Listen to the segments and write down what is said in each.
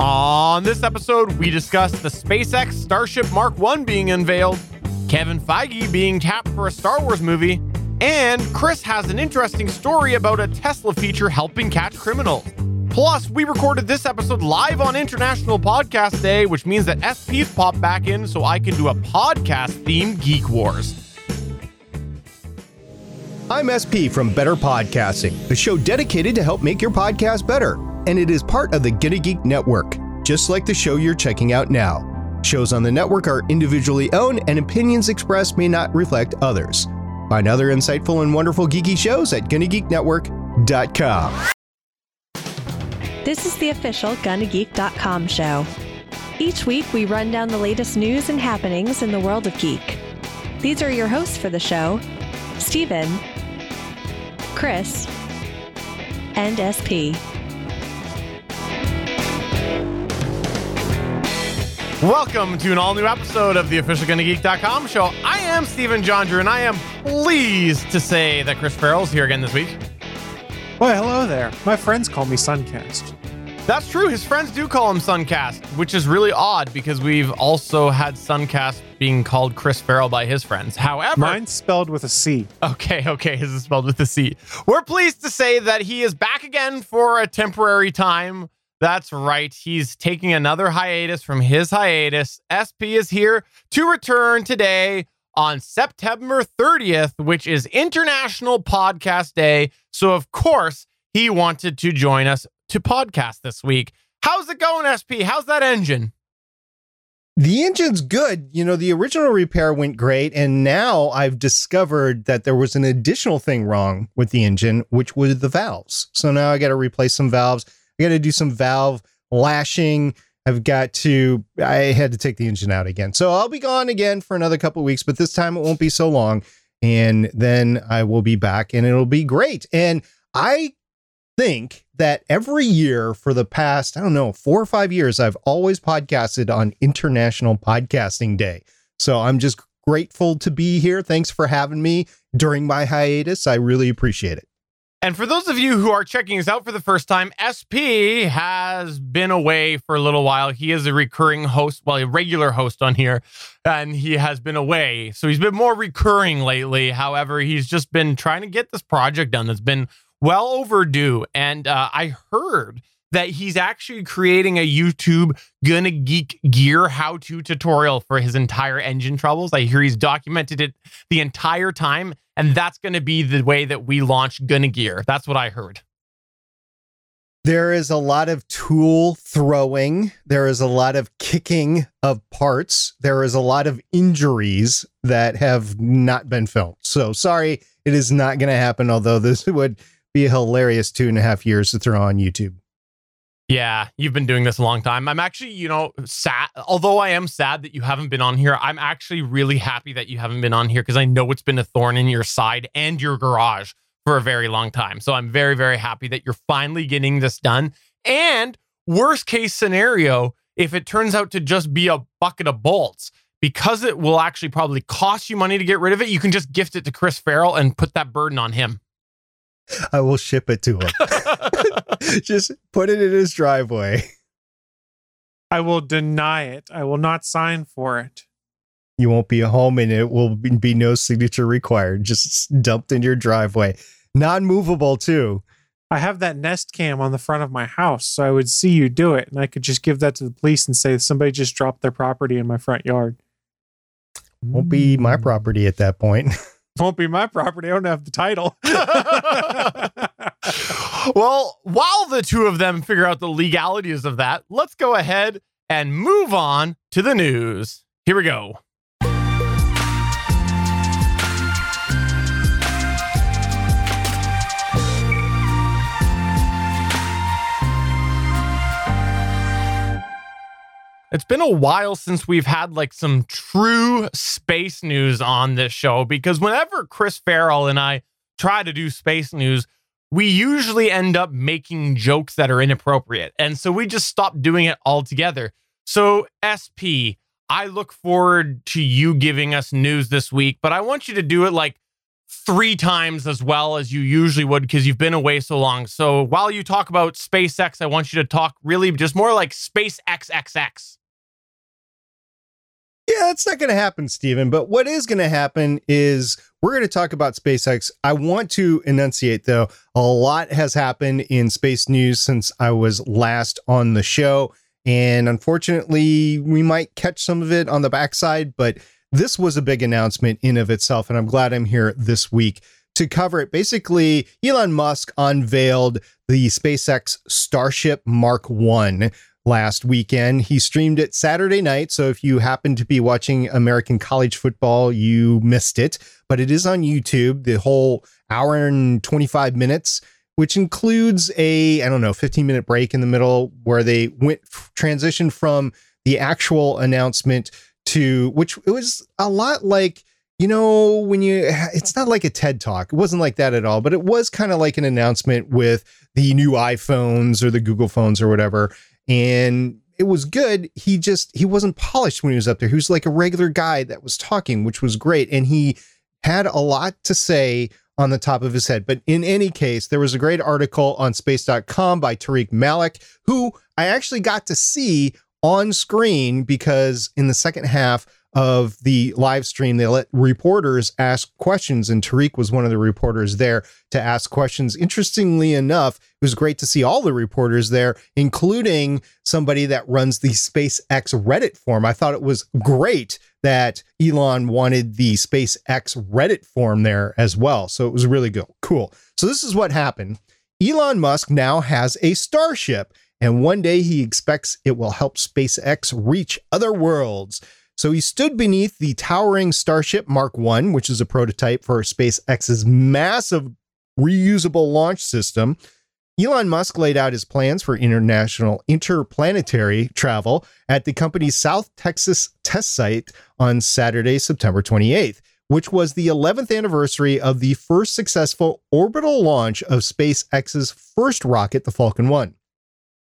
On this episode, we discuss the SpaceX Starship Mark 1 being unveiled, Kevin Feige being tapped for a Star Wars movie, and Chris has an interesting story about a Tesla feature helping catch criminals. Plus, we recorded this episode live on International Podcast Day, which means that SP's pop back in so I can do a podcast themed Geek Wars. I'm SP from Better Podcasting, a show dedicated to help make your podcast better. And it is part of the Gonna Geek Network, just like the show you're checking out now. Shows on the network are individually owned, and opinions expressed may not reflect others. Find other insightful and wonderful geeky shows at GonnaGeekNetwork.com. This is the official GonnaGeek.com show. Each week, we run down the latest news and happenings in the world of geek. These are your hosts for the show Stephen, Chris, and SP. Welcome to an all new episode of the official GonnaGeek.com show. I am Stephen Jondrew, and I am pleased to say that Chris Ferrell's here again this week. Why, hello there. My friends call me Suncast. That's true. His friends do call him Suncast, which is really odd because we've also had Suncast being called Chris Farrell by his friends. However, Mine's spelled with a C. Okay, okay, his is spelled with a C. We're pleased to say that he is back again for a temporary time. That's right. He's taking another hiatus from his hiatus. SP is here to return today on September 30th, which is International Podcast Day. So, of course, he wanted to join us to podcast this week. How's it going, SP? How's that engine? The engine's good. You know, the original repair went great, and now I've discovered that there was an additional thing wrong with the engine, which was the valves. So now I got to replace some valves. I got to do some valve lashing. I've got to, I had to take the engine out again. So I'll be gone again for another couple weeks, but this time it won't be so long. And then I will be back and it'll be great. And I think that every year for the past, I don't know, four or five years, I've always podcasted on International Podcasting Day. So I'm just grateful to be here. Thanks for having me during my hiatus. I really appreciate it. And for those of you who are checking us out for the first time, SP has been away for a little while. He is a recurring host, well, a regular host on here, and he has been away. So he's been more recurring lately. However, he's just been trying to get this project done that's been well overdue. And uh, I heard that he's actually creating a YouTube Gonna Geek Gear how to tutorial for his entire engine troubles. I hear he's documented it the entire time, and that's to be the way that we launch Gonna Gear. That's what I heard. There is a lot of tool throwing. There is a lot of kicking of parts. There is a lot of injuries that have not been filmed. So sorry, it is not going to happen. Although this would be a hilarious two and a half years to throw on YouTube. Yeah, you've been doing this a long time. I'm actually, you know, sad. Although I am sad that you haven't been on here, I'm actually really happy that you haven't been on here because I know it's been a thorn in your side and your garage for a very long time. So I'm very, very happy that you're finally getting this done. And worst case scenario, if it turns out to just be a bucket of bolts, because it will actually probably cost you money to get rid of it, you can just gift it to Chris Ferrell and put that burden on him. I will ship it to him. Just put it in his driveway. I will deny it. I will not sign for it. You won't be at home and it will be no signature required. Just dumped in your driveway. Non movable, too. I have that Nest cam on the front of my house, so I would see you do it, and I could just give that to the police and say somebody just dropped their property in my front yard. Won't be my hmm. property at that point. Won't be my property. I don't have the title. well, while the two of them figure out the legalities of that, let's go ahead and move on to the news. Here we go. It's been a while since we've had like some true space news on this show because whenever Chris Ferrell and I try to do space news, we usually end up making jokes that are inappropriate. And so we just stopped doing it altogether. So, SP, I look forward to you giving us news this week, but I want you to do it like three times as well as you usually would because you've been away so long. So while you talk about SpaceX, I want you to talk really just more like SpaceXXX. Yeah, that's not going to happen, Stephen. But what is going to happen is we're going to talk about SpaceX. I want to enunciate, though, a lot has happened in space news since I was last on the show. And unfortunately, we might catch some of it on the backside, but this was a big announcement in of itself. And I'm glad I'm here this week to cover it. Basically, Elon Musk unveiled the SpaceX Starship Mark 1 last weekend. He streamed it Saturday night. So if you happen to be watching American college football, you missed it, but it is on YouTube, the whole hour and 25 minutes, which includes a, I don't know, 15 minute break in the middle where they went transition from the actual announcement to which it was a lot like you know when you it's not like a ted talk it wasn't like that at all but it was kind of like an announcement with the new iphones or the google phones or whatever and it was good. He just he wasn't polished when he was up there. He was like a regular guy that was talking, which was great, and he had a lot to say on the top of his head. But in any case, there was a great article on space.com by Tariq Malik, who I actually got to see on screen because in the second half of the live stream, they let reporters ask questions, and Tariq was one of the reporters there to ask questions. Interestingly enough, it was great to see all the reporters there, including somebody that runs the SpaceX Reddit forum. I thought it was great that Elon wanted the SpaceX Reddit forum there as well. So it was really good. Cool. So this is what happened. Elon Musk now has a Starship, and one day he expects it will help SpaceX reach other worlds. So he stood beneath the towering Starship Mark 1, which is a prototype for SpaceX's massive reusable launch system. Elon Musk laid out his plans for international interplanetary travel at the company's South Texas test site on Saturday, September 28th, which was the 11th anniversary of the first successful orbital launch of SpaceX's first rocket, the Falcon 1.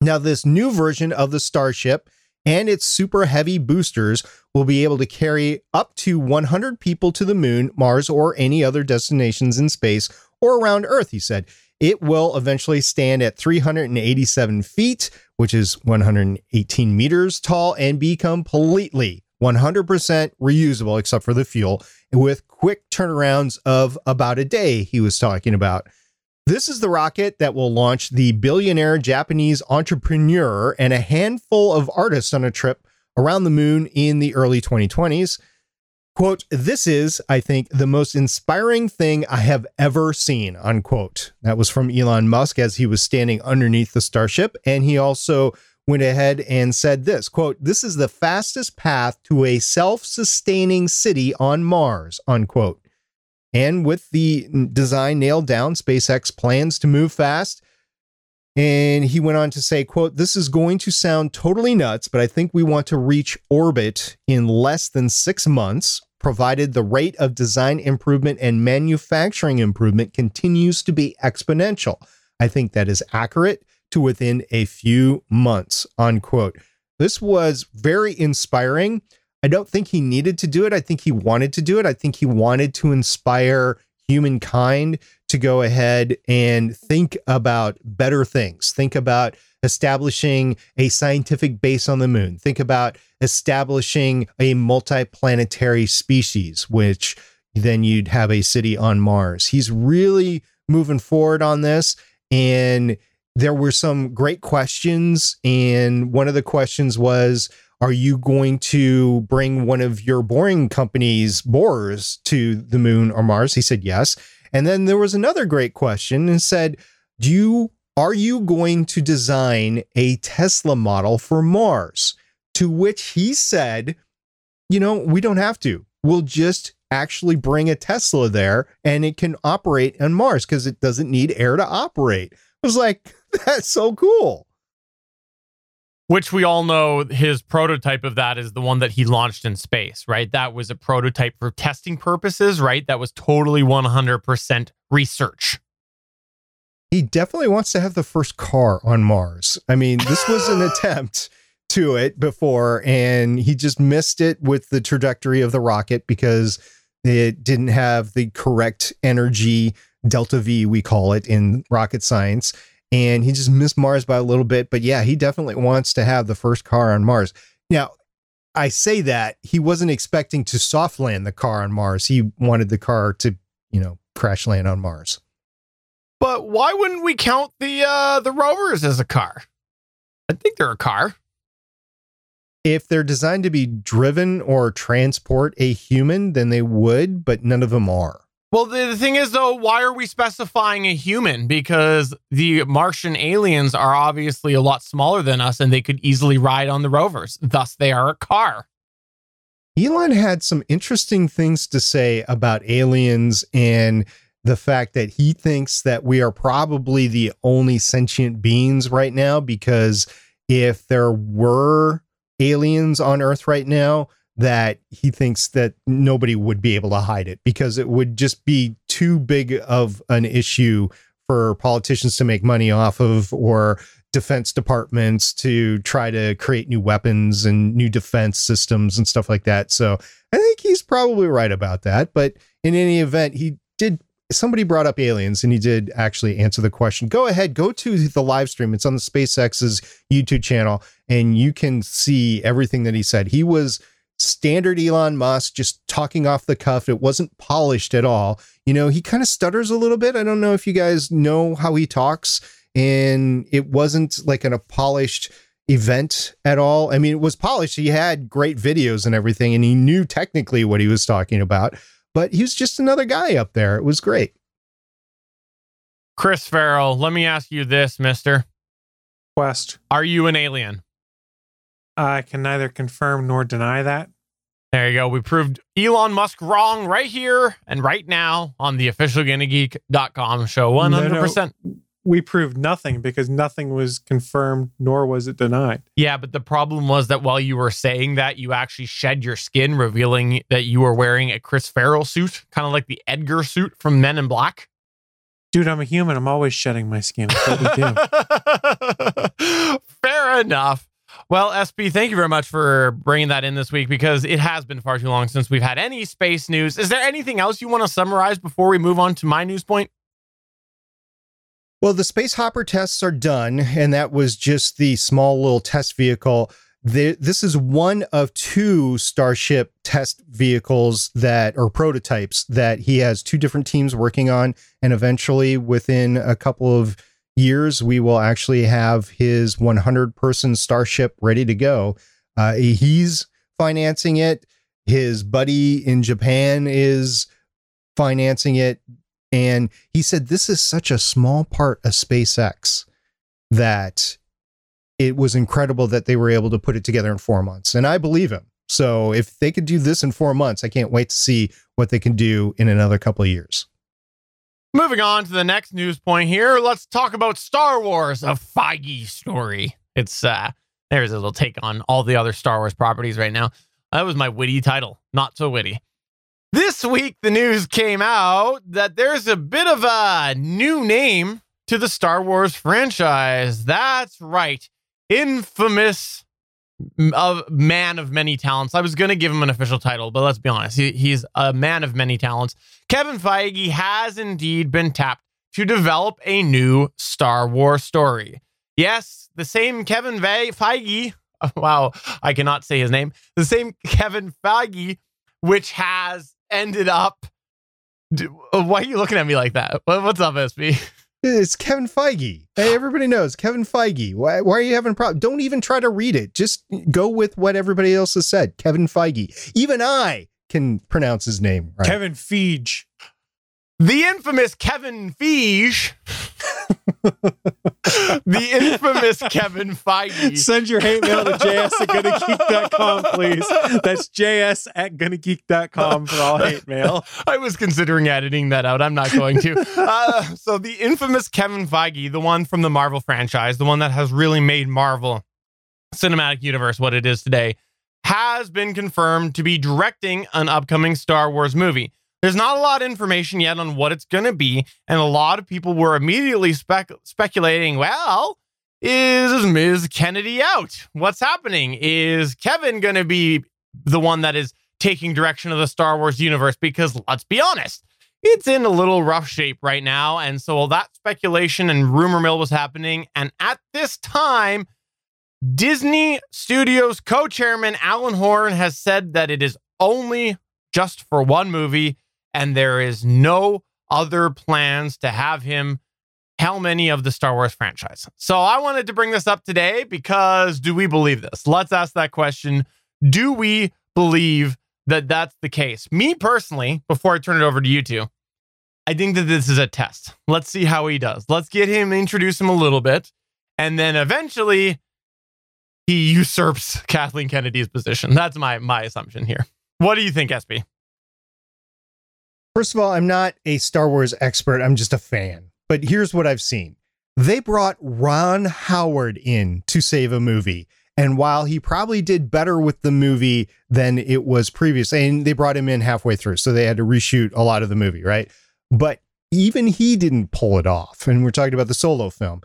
Now, this new version of the Starship and its super heavy boosters will be able to carry up to 100 people to the moon, Mars, or any other destinations in space or around Earth, he said. It will eventually stand at 387 feet, which is 118 meters tall, and be completely 100% reusable, except for the fuel, with quick turnarounds of about a day, he was talking about. This is the rocket that will launch the billionaire Japanese entrepreneur and a handful of artists on a trip around the moon in the early 2020s. Quote, this is, I think, the most inspiring thing I have ever seen, unquote. That was from Elon Musk as he was standing underneath the Starship. And he also went ahead and said this quote, this is the fastest path to a self sustaining city on Mars, unquote. And with the design nailed down, SpaceX plans to move fast. And he went on to say, quote, this is going to sound totally nuts, but I think we want to reach orbit in less than six months, provided the rate of design improvement and manufacturing improvement continues to be exponential. I think that is accurate to within a few months, unquote. This was very inspiring. I don't think he needed to do it. I think he wanted to do it. I think he wanted to inspire humankind to go ahead and think about better things. Think about establishing a scientific base on the moon. Think about establishing a multiplanetary species, which then you'd have a city on Mars. He's really moving forward on this. And there were some great questions. And one of the questions was, are you going to bring one of your boring company's borers to the moon or Mars? He said yes. And then there was another great question and said, Do you are you going to design a Tesla model for Mars? To which he said, you know, we don't have to. We'll just actually bring a Tesla there and it can operate on Mars because it doesn't need air to operate. I was like, that's so cool which we all know his prototype of that is the one that he launched in space, right? That was a prototype for testing purposes, right? That was totally 100% research. He definitely wants to have the first car on Mars. I mean, this was an attempt to it before, and he just missed it with the trajectory of the rocket because It didn't have the correct energy, delta V, we call it in rocket science. And he just missed Mars by a little bit. But yeah, he definitely wants to have the first car on Mars. Now, I say that he wasn't expecting to soft land the car on Mars. He wanted the car to, you know, crash land on Mars. But why wouldn't we count the uh the rovers as a car? I think they're a car. If they're designed to be driven or transport a human, then they would, but none of them are. Well, the, the thing is, though, why are we specifying a human? Because the Martian aliens are obviously a lot smaller than us and they could easily ride on the rovers. Thus, they are a car. Elon had some interesting things to say about aliens and the fact that he thinks that we are probably the only sentient beings right now because if there were aliens on earth right now that he thinks that nobody would be able to hide it because it would just be too big of an issue for politicians to make money off of or defense departments to try to create new weapons and new defense systems and stuff like that. So I think he's probably right about that. But in any event, he did somebody brought up aliens and he did actually answer the question. Go ahead, go to the live stream. It's on the SpaceX's YouTube channel and you can see everything that he said. He was standard Elon Musk, just talking off the cuff. It wasn't polished at all. You know, he kind of stutters a little bit. I don't know if you guys know how he talks, and it wasn't like an, a polished event at all. I mean, it was polished. He had great videos and everything, and he knew technically what he was talking about, but he was just another guy up there. It was great. Chris Ferrell, let me ask you this, mister. Quest. Are you an alien? I can neither confirm nor deny that. There you go. We proved Elon Musk wrong right here and right now on the official GonnaGeek.com show. 100%. No, no, we proved nothing because nothing was confirmed nor was it denied. Yeah, but the problem was that while you were saying that, you actually shed your skin, revealing that you were wearing a Chris Ferrell suit, kind of like the Edgar suit from Men in Black. Dude, I'm a human. I'm always shedding my skin. That's what we do. Fair enough. Well, SP, thank you very much for bringing that in this week because it has been far too long since we've had any space news. Is there anything else you want to summarize before we move on to my news point? Well, the space hopper tests are done, and that was just the small little test vehicle. this is one of two Starship test vehicles that, or prototypes, that he has two different teams working on. And eventually, within a couple of years, we will actually have his 100 person Starship ready to go. Uh, he's financing it. His buddy in Japan is financing it. And he said this is such a small part of SpaceX that it was incredible that they were able to put it together in four months. And I believe him. So if they could do this in four months, I can't wait to see what they can do in another couple of years. Moving on to the next news point here, let's talk about Star Wars, a Feige story. It's uh there's a little take on all the other Star Wars properties right now. That was my witty title, not so witty. This week, the news came out that there's a bit of a new name to the Star Wars franchise. That's right, infamous of man of many talents. I was going to give him an official title, but let's be honest. He, he's a man of many talents. Kevin Feige has indeed been tapped to develop a new Star Wars story. Yes, the same Kevin Feige. Wow, I cannot say his name. The same Kevin Feige, which has ended up. Why are you looking at me like that? What's up, SP? It's Kevin Feige. Hey, everybody knows Kevin Feige. Why, why are you having a problem? Don't even try to read it. Just go with what everybody else has said. Kevin Feige. Even I can pronounce his name right. Kevin Feige. The infamous Kevin Feige. the infamous Kevin Feige. Send your hate mail to js at gonnageek.com, please. That's js at gonnageek.com for all hate mail. I was considering editing that out. I'm not going to. Uh, so, the infamous Kevin Feige, the one from the Marvel franchise, the one that has really made Marvel Cinematic Universe what it is today, has been confirmed to be directing an upcoming Star Wars movie. There's not a lot of information yet on what it's going to be. And a lot of people were immediately spec- speculating, well, is Ms. Kennedy out? What's happening? Is Kevin going to be the one that is taking direction of the Star Wars universe because let's be honest, it's in a little rough shape right now. And so all that speculation and rumor mill was happening. And at this time, Disney Studios co chairman Alan Horn has said that it is only just for one movie and there is no other plans to have him helm any of the Star Wars franchise. So I wanted to bring this up today because do we believe this? Let's ask that question. Do we believe that that's the case? Me personally, before I turn it over to you two, I think that this is a test. Let's see how he does. Let's get him, introduce him a little bit, and then eventually he usurps Kathleen Kennedy's position. That's my my assumption here. What do you think, SP? First of all, I'm not a Star Wars expert. I'm just a fan. But here's what I've seen. They brought Ron Howard in to save a movie. And while he probably did better with the movie than it was previous, and they brought him in halfway through, so they had to reshoot a lot of the movie, right? But even he didn't pull it off. And we're talking about the solo film.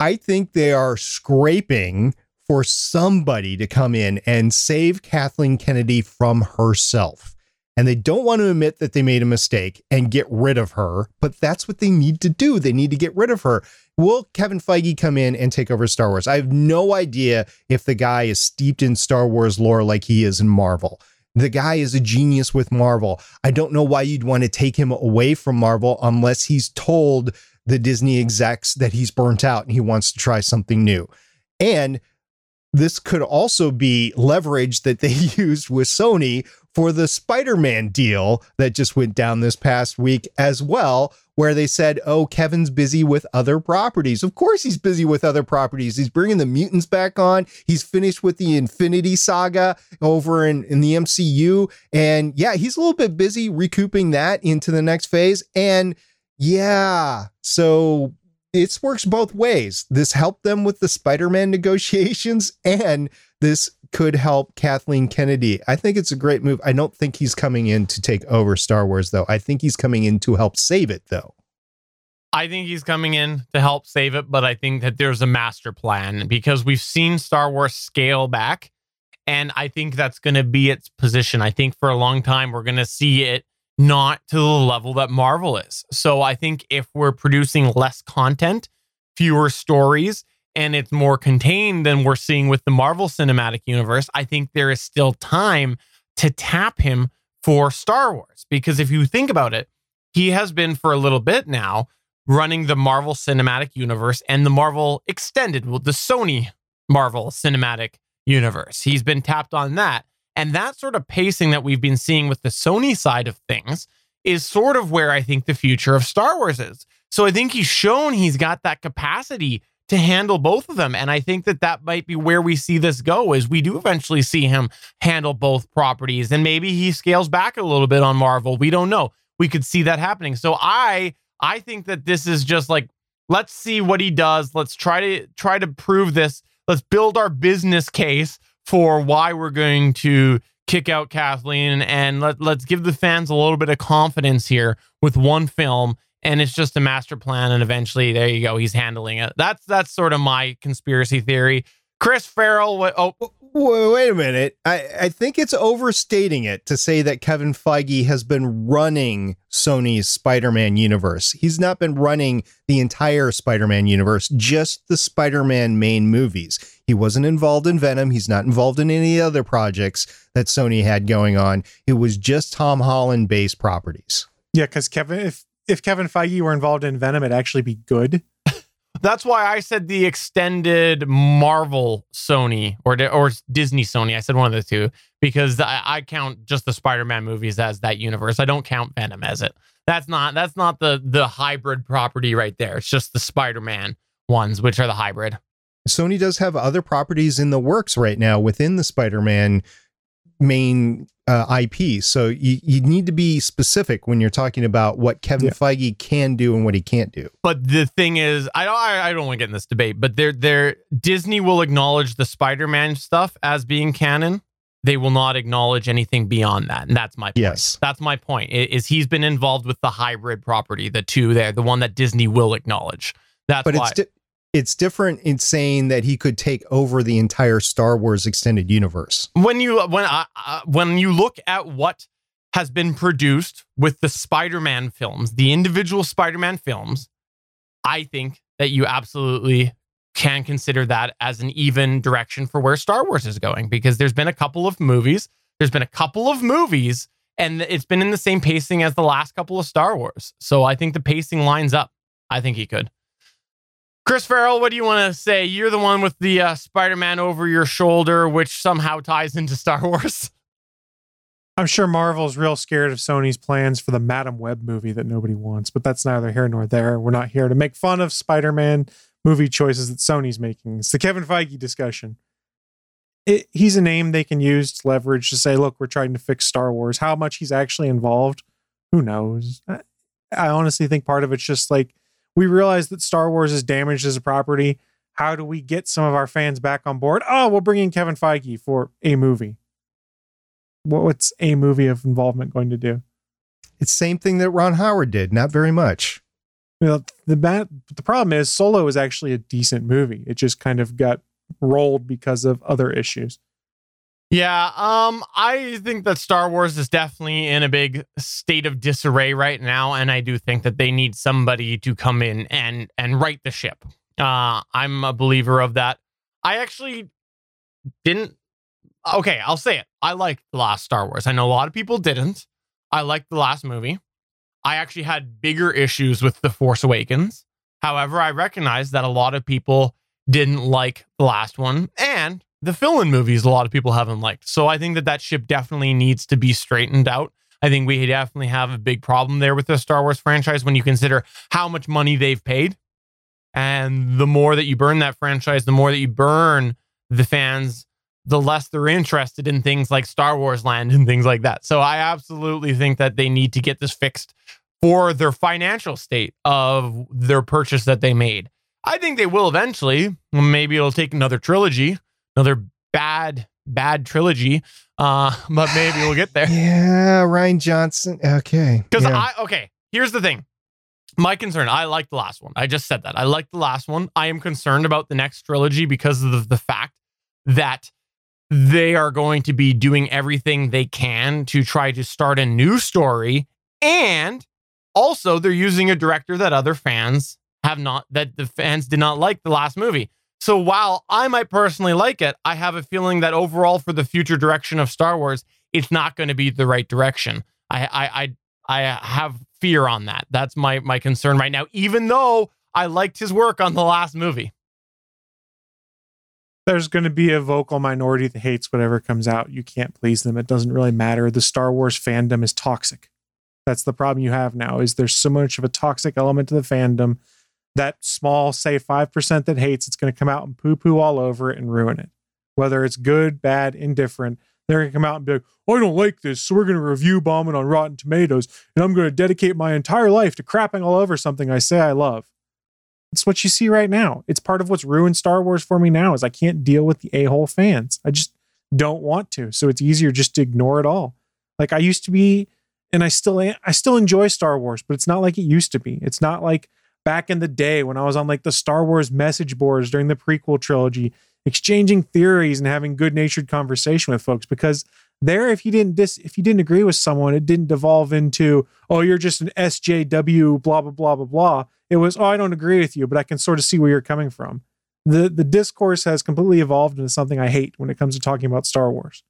I think they are scraping for somebody to come in and save Kathleen Kennedy from herself. And they don't want to admit that they made a mistake and get rid of her, but that's what they need to do. They need to get rid of her. Will Kevin Feige come in and take over Star Wars? I have no idea if the guy is steeped in Star Wars lore like he is in Marvel. The guy is a genius with Marvel. I don't know why you'd want to take him away from Marvel unless he's told the Disney execs that he's burnt out and he wants to try something new. And this could also be leverage that they used with Sony for the Spider Man deal that just went down this past week as well, where they said, oh, Kevin's busy with other properties. Of course, he's busy with other properties. He's bringing the mutants back on. He's finished with the Infinity Saga over in, in the MCU. And yeah, he's a little bit busy recouping that into the next phase. And yeah, so it works both ways. This helped them with the Spider-Man negotiations, and this could help Kathleen Kennedy. I think it's a great move. I don't think he's coming in to take over Star Wars, though. I think he's coming in to help save it, though. I think he's coming in to help save it, but I think that there's a master plan because we've seen Star Wars scale back. And I think that's going to be its position. I think for a long time, we're going to see it not to the level that Marvel is. So I think if we're producing less content, fewer stories, and it's more contained than we're seeing with the Marvel Cinematic Universe, I think there is still time to tap him for Star Wars. Because if you think about it, he has been for a little bit now running the Marvel Cinematic Universe and the Marvel Extended, well, the Sony Marvel Cinematic Universe. He's been tapped on that. And that sort of pacing that we've been seeing with the Sony side of things is sort of where I think the future of Star Wars is. So I think he's shown he's got that capacity to handle both of them. And I think that that might be where we see this go is we do eventually see him handle both properties and maybe he scales back a little bit on Marvel. We don't know. We could see that happening. So I I think that this is just like let's see what he does. Let's try to try to prove this. Let's build our business case for why we're going to kick out Kathleen and let, let's give the fans a little bit of confidence here with one film and it's just a master plan and eventually there you go he's handling it that's that's sort of my conspiracy theory chris ferrell what, oh wait a minute I, I think it's overstating it to say that kevin feige has been running sony's spider-man universe he's not been running the entire spider-man universe just the spider-man main movies he wasn't involved in Venom. He's not involved in any other projects that Sony had going on. It was just Tom Holland based properties. Yeah, because Kevin, if if Kevin Feige were involved in Venom, it'd actually be good. That's why I said the extended Marvel Sony or or Disney Sony. I said one of the two because I, I count just the Spider-Man movies as that universe. I don't count Venom as it. That's not that's not the the hybrid property right there. It's just the Spider-Man ones, which are the hybrid. Sony does have other properties in the works right now within the Spider-Man main uh, IP. So you, you need to be specific when you're talking about what Kevin yeah. Feige can do and what he can't do. But the thing is, I don't I, I don't want to get in this debate, but they're, they're Disney will acknowledge the Spider-Man stuff as being canon. They will not acknowledge anything beyond that. And that's my point. Yes. That's my point. Is he's been involved with the hybrid property, the two there, the one that Disney will acknowledge. That's but why. It's di- It's different in saying that he could take over the entire Star Wars extended universe. When you when uh, uh, when you look at what has been produced with the Spider-Man films, the individual Spider-Man films, I think that you absolutely can consider that as an even direction for where Star Wars is going because there's been a couple of movies, there's been a couple of movies and it's been in the same pacing as the last couple of Star Wars. So I think the pacing lines up. I think he could. Chris Ferrell, what do you want to say? You're the one with the uh, Spider Man over your shoulder, which somehow ties into Star Wars. I'm sure Marvel's real scared of Sony's plans for the Madame Web movie that nobody wants, but that's neither here nor there. We're not here to make fun of Spider Man movie choices that Sony's making. It's the Kevin Feige discussion. It, he's a name they can use to leverage to say, look, we're trying to fix Star Wars. How much he's actually involved, who knows? I, I honestly think part of it's just like we realize that Star Wars is damaged as a property. How do we get some of our fans back on board? Oh, we'll bring in Kevin Feige for a movie. What's a movie of involvement going to do? It's the same thing that Ron Howard did, not very much. Well, the bad, the problem is Solo is actually a decent movie. It just kind of got rolled because of other issues. Yeah, um, I think that Star Wars is definitely in a big state of disarray right now, and I do think that they need somebody to come in and and right the ship. Uh, I'm a believer of that. I actually didn't. Okay, I'll say it. I liked the last Star Wars. I know a lot of people didn't. I liked the last movie. I actually had bigger issues with The Force Awakens. However, I recognize that a lot of people didn't like the last one and the fill-in movies a lot of people haven't liked. So I think that that ship definitely needs to be straightened out. I think we definitely have a big problem there with the Star Wars franchise when you consider how much money they've paid. And the more that you burn that franchise, the more that you burn the fans, the less they're interested in things like Star Wars Land and things like that. So I absolutely think that they need to get this fixed for their financial state of their purchase that they made. I think they will eventually. Maybe it'll take another trilogy, another bad, bad trilogy. Uh, but maybe we'll get there. Yeah, Rian Johnson. Okay. Because yeah. I okay, here's the thing. My concern, I like the last one. I just said that. I like the last one. I am concerned about the next trilogy because of the, the fact that they are going to be doing everything they can to try to start a new story. And also, they're using a director that other fans have not, that the fans did not like the last movie. So while I might personally like it, I have a feeling that overall for the future direction of Star Wars, it's not going to be the right direction. I, I, I, I have fear on that. That's my my concern right now. Even though I liked his work on the last movie. There's going to be a vocal minority that hates whatever comes out. You can't please them. It doesn't really matter. The Star Wars fandom is toxic. That's the problem you have now. Is there's so much of a toxic element to the fandom that small, say 5% that hates, it's going to come out and poo poo all over it and ruin it. Whether it's good, bad, indifferent, they're going to come out and be like, oh, I don't like this. So we're going to review bomb it on Rotten Tomatoes. And I'm going to dedicate my entire life to crapping all over something I say I love. It's what you see right now. It's part of what's ruined Star Wars for me now is I can't deal with the a-hole fans. I just don't want to. So it's easier just to ignore it all. Like I used to be, and I still I still enjoy Star Wars, but it's not like it used to be. It's not like back in the day when I was on like the Star Wars message boards during the prequel trilogy, exchanging theories and having good natured conversation with folks because there if you didn't dis if you didn't agree with someone it didn't devolve into oh you're just an sjw blah blah blah blah blah it was oh i don't agree with you but i can sort of see where you're coming from the the discourse has completely evolved into something i hate when it comes to talking about star wars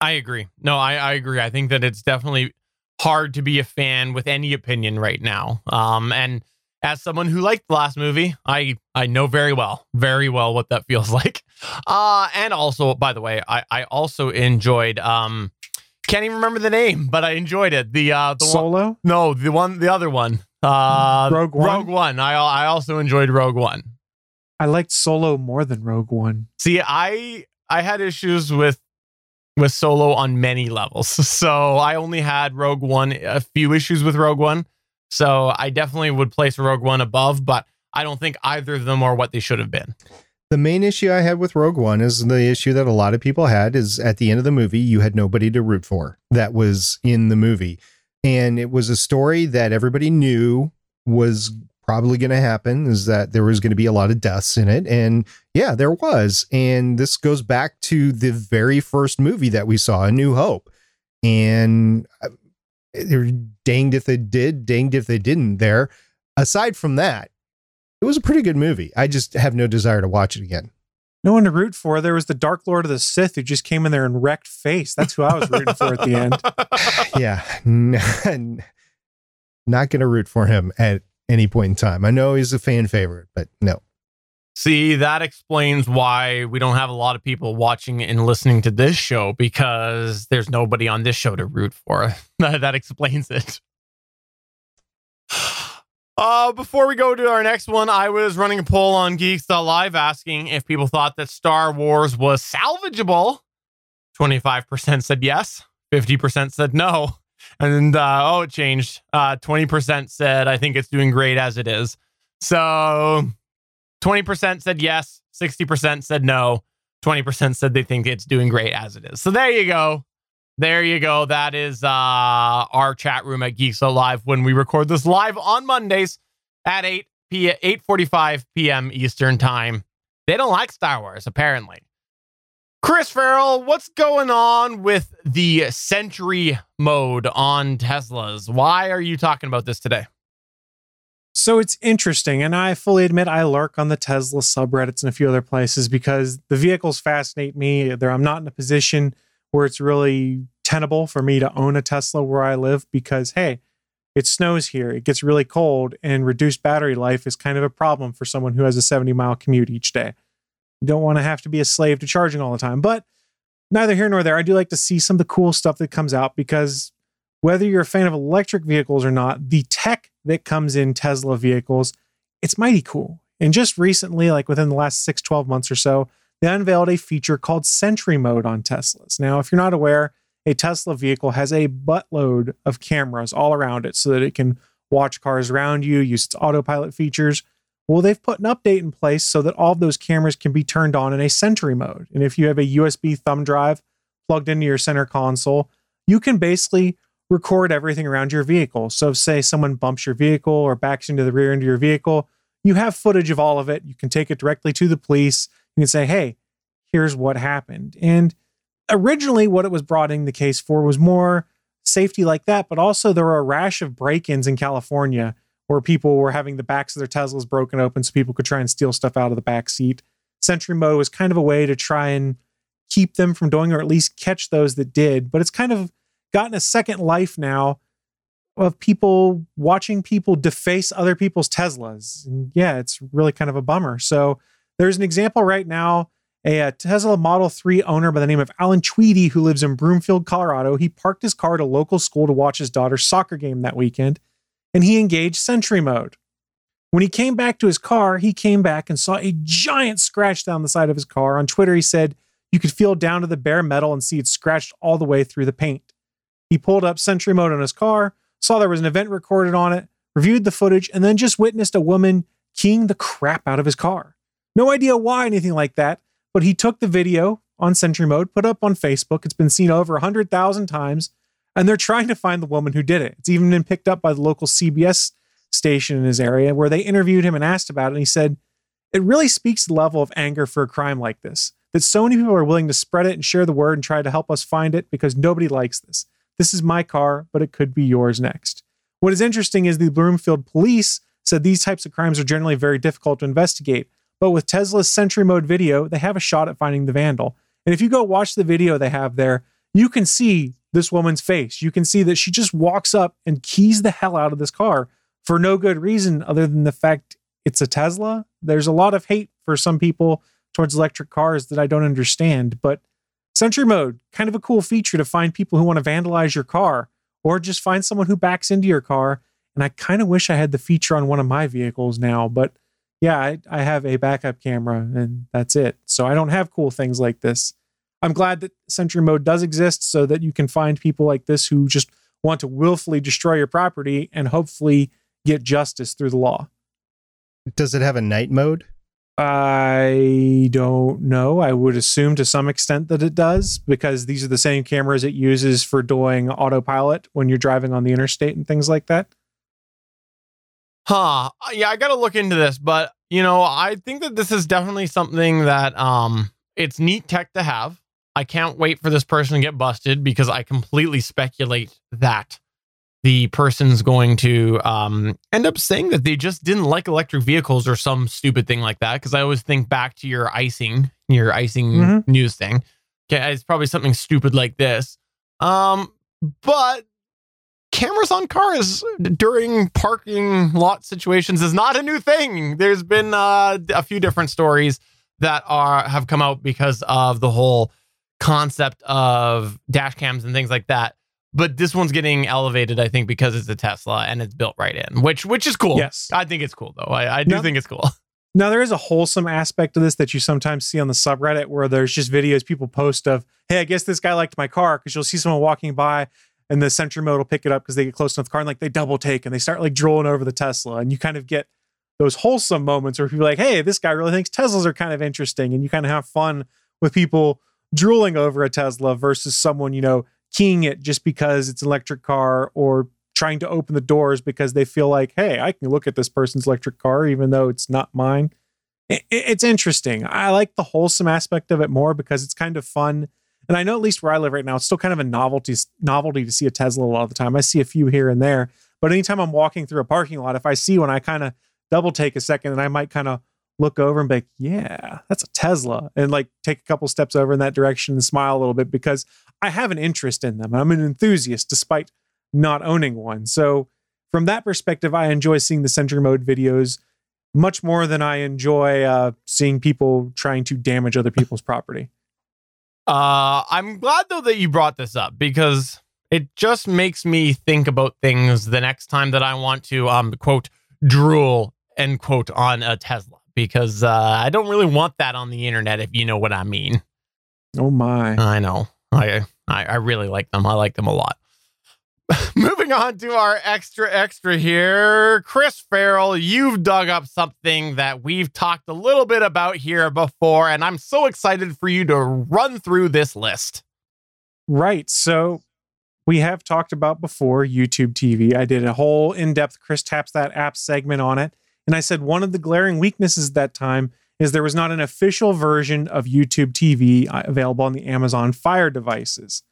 I agree. No, I, I agree. I think that it's definitely hard to be a fan with any opinion right now. Um, and as someone who liked the last movie, I I know very well, very well what that feels like. Uh, and also, by the way, I I also enjoyed um, can't even remember the name, but I enjoyed it. The uh, the solo one, no, the one, the other one, uh, Rogue One? Rogue One. I I also enjoyed Rogue One. i liked solo more than rogue one See, I I had issues with with Solo on many levels. So I only had Rogue One a few issues with Rogue One. So I definitely would place Rogue One above, but I don't think either of them are what they should have been. The main issue I had with Rogue One is the issue that a lot of people had is at the end of the movie, you had nobody to root for that was in the movie. And it was a story that everybody knew was probably going to happen is that there was going to be a lot of deaths in it. And yeah, there was. And this goes back to the very first movie that we saw, A New Hope. And uh, they're danged if they did, danged if they didn't there. Aside from that, it was a pretty good movie. I just have no desire to watch it again. No one to root for. There was the Dark Lord of the Sith who just came in there and wrecked face. That's who I was rooting for at the end. yeah. Not going to root for him at any point in time. I know he's a fan favorite, but no. See, that explains why we don't have a lot of people watching and listening to this show because there's nobody on this show to root for. that explains it. Uh, before we go to our next one, I was running a poll on Geeks.live asking if people thought that Star Wars was salvageable. 25% said yes, 50% said no. And uh, oh, it changed. Uh, 20% said, I think it's doing great as it is. So 20% said yes, 60% said no, 20% said they think it's doing great as it is. So there you go. There you go. That is uh, our chat room at Geeks Live when we record this live on Mondays at 8 p 8:45 p.m. Eastern Time. They don't like Star Wars apparently. Chris Ferrell, what's going on with the Sentry mode on Teslas? Why are you talking about this today? So it's interesting, and I fully admit I lurk on the Tesla subreddits and a few other places because the vehicles fascinate me. There, I'm not in a position where it's really tenable for me to own a Tesla where I live because hey, it snows here, it gets really cold, and reduced battery life is kind of a problem for someone who has a 70 mile commute each day. You don't want to have to be a slave to charging all the time. But neither here nor there. I do like to see some of the cool stuff that comes out because whether you're a fan of electric vehicles or not, the tech that comes in Tesla vehicles, it's mighty cool. And just recently, like within the last six, 12 months or so, they unveiled a feature called Sentry Mode on Teslas. Now, if you're not aware, a Tesla vehicle has a buttload of cameras all around it so that it can watch cars around you, use its autopilot features. Well, they've put an update in place so that all of those cameras can be turned on in a Sentry mode. And if you have a USB thumb drive plugged into your center console, you can basically record everything around your vehicle. So, say someone bumps your vehicle or backs into the rear end of your vehicle, you have footage of all of it. You can take it directly to the police. You can say, hey, here's what happened. And originally, what it was brought in the case for was more safety like that, but also there were a rash of break ins in California where people were having the backs of their Teslas broken open so people could try and steal stuff out of the back seat. Sentry mode was kind of a way to try and keep them from doing, or at least catch those that did. But it's kind of gotten a second life now of people watching people deface other people's Teslas. And yeah, it's really kind of a bummer. So there's an example right now. A, a Tesla Model 3 owner by the name of Alan Tweedy, who lives in Broomfield, Colorado, he parked his car at a local school to watch his daughter's soccer game that weekend and he engaged Sentry mode. When he came back to his car, he came back and saw a giant scratch down the side of his car. On Twitter, he said you could feel down to the bare metal and see it scratched all the way through the paint. He pulled up Sentry mode on his car, saw there was an event recorded on it, reviewed the footage, and then just witnessed a woman keying the crap out of his car. No idea why anything like that, but he took the video on Sentry mode, put it up on Facebook. It's been seen over 100,000 times and they're trying to find the woman who did it. It's even been picked up by the local CBS station in his area where they interviewed him and asked about it. And he said, It really speaks the level of anger for a crime like this that so many people are willing to spread it and share the word and try to help us find it because nobody likes this. This is my car, but it could be yours next. What is interesting is the Broomfield police said these types of crimes are generally very difficult to investigate. But with Tesla's Sentry Mode video, they have a shot at finding the vandal. And if you go watch the video they have there, you can see this woman's face. You can see that she just walks up and keys the hell out of this car for no good reason other than the fact it's a Tesla. There's a lot of hate for some people towards electric cars that I don't understand, but Sentry mode, kind of a cool feature to find people who want to vandalize your car or just find someone who backs into your car. And I kind of wish I had the feature on one of my vehicles now, but yeah, I, I have a backup camera and that's it. So I don't have cool things like this. I'm glad that Sentry Mode does exist so that you can find people like this who just want to willfully destroy your property and hopefully get justice through the law. Does it have a night mode? I don't know. I would assume to some extent that it does because these are the same cameras it uses for doing autopilot when you're driving on the interstate and things like that. Huh. Yeah, I got to look into this, but you know, I think that this is definitely something that um it's neat tech to have. I can't wait for this person to get busted because I completely speculate that the person's going to um, end up saying that they just didn't like electric vehicles or some stupid thing like that. Because I always think back to your icing, your icing Mhm. news thing. Okay, it's probably something stupid like this. Um, but cameras on cars during parking lot situations is not a new thing. There's been uh, a few different stories that are have come out because of the whole concept of dash cams and things like that. But this one's getting elevated, I think, because it's a Tesla and it's built right in, which which is cool. Yes. I think it's cool though. I, I do No. think it's cool. Now there is a wholesome aspect to this that you sometimes see on the subreddit where there's just videos people post of, hey, I guess this guy liked my car because you'll see someone walking by and the Sentry mode will pick it up because they get close enough to the car and like they double take and they start like drooling over the Tesla and you kind of get those wholesome moments where people are like, hey, this guy really thinks Teslas are kind of interesting and you kind of have fun with people drooling over a Tesla versus someone, you know, keying it just because it's an electric car or trying to open the doors because they feel like, hey, I can look at this person's electric car even though it's not mine. I- I- It's interesting. I like the wholesome aspect of it more because it's kind of fun. And I know at least where I live right now, it's still kind of a novelty novelty to see a Tesla a lot of the time. I see a few here and there, but anytime I'm walking through a parking lot, if I see one, I kind of double take a second and I might kind of look over and be like, yeah, that's a Tesla. And like take a couple steps over in that direction and smile a little bit because I have an interest in them. I'm an enthusiast despite not owning one. So from that perspective, I enjoy seeing the Sentry Mode videos much more than I enjoy uh, seeing people trying to damage other people's property. Uh, I'm glad though that you brought this up because it just makes me think about things the next time that I want to um quote drool end quote on a Tesla because uh, I don't really want that on the internet if you know what I mean. Oh my. I know. I I, I really like them. I like them a lot. Moving on to our extra extra here. Chris Ferrell, you've dug up something that we've talked a little bit about here before, and I'm so excited for you to run through this list. Right. So we have talked about before YouTube TV. I did a whole in depth Chris Taps That app segment on it. And I said one of the glaring weaknesses at that time is there was not an official version of YouTube TV uh, available on the Amazon Fire devices.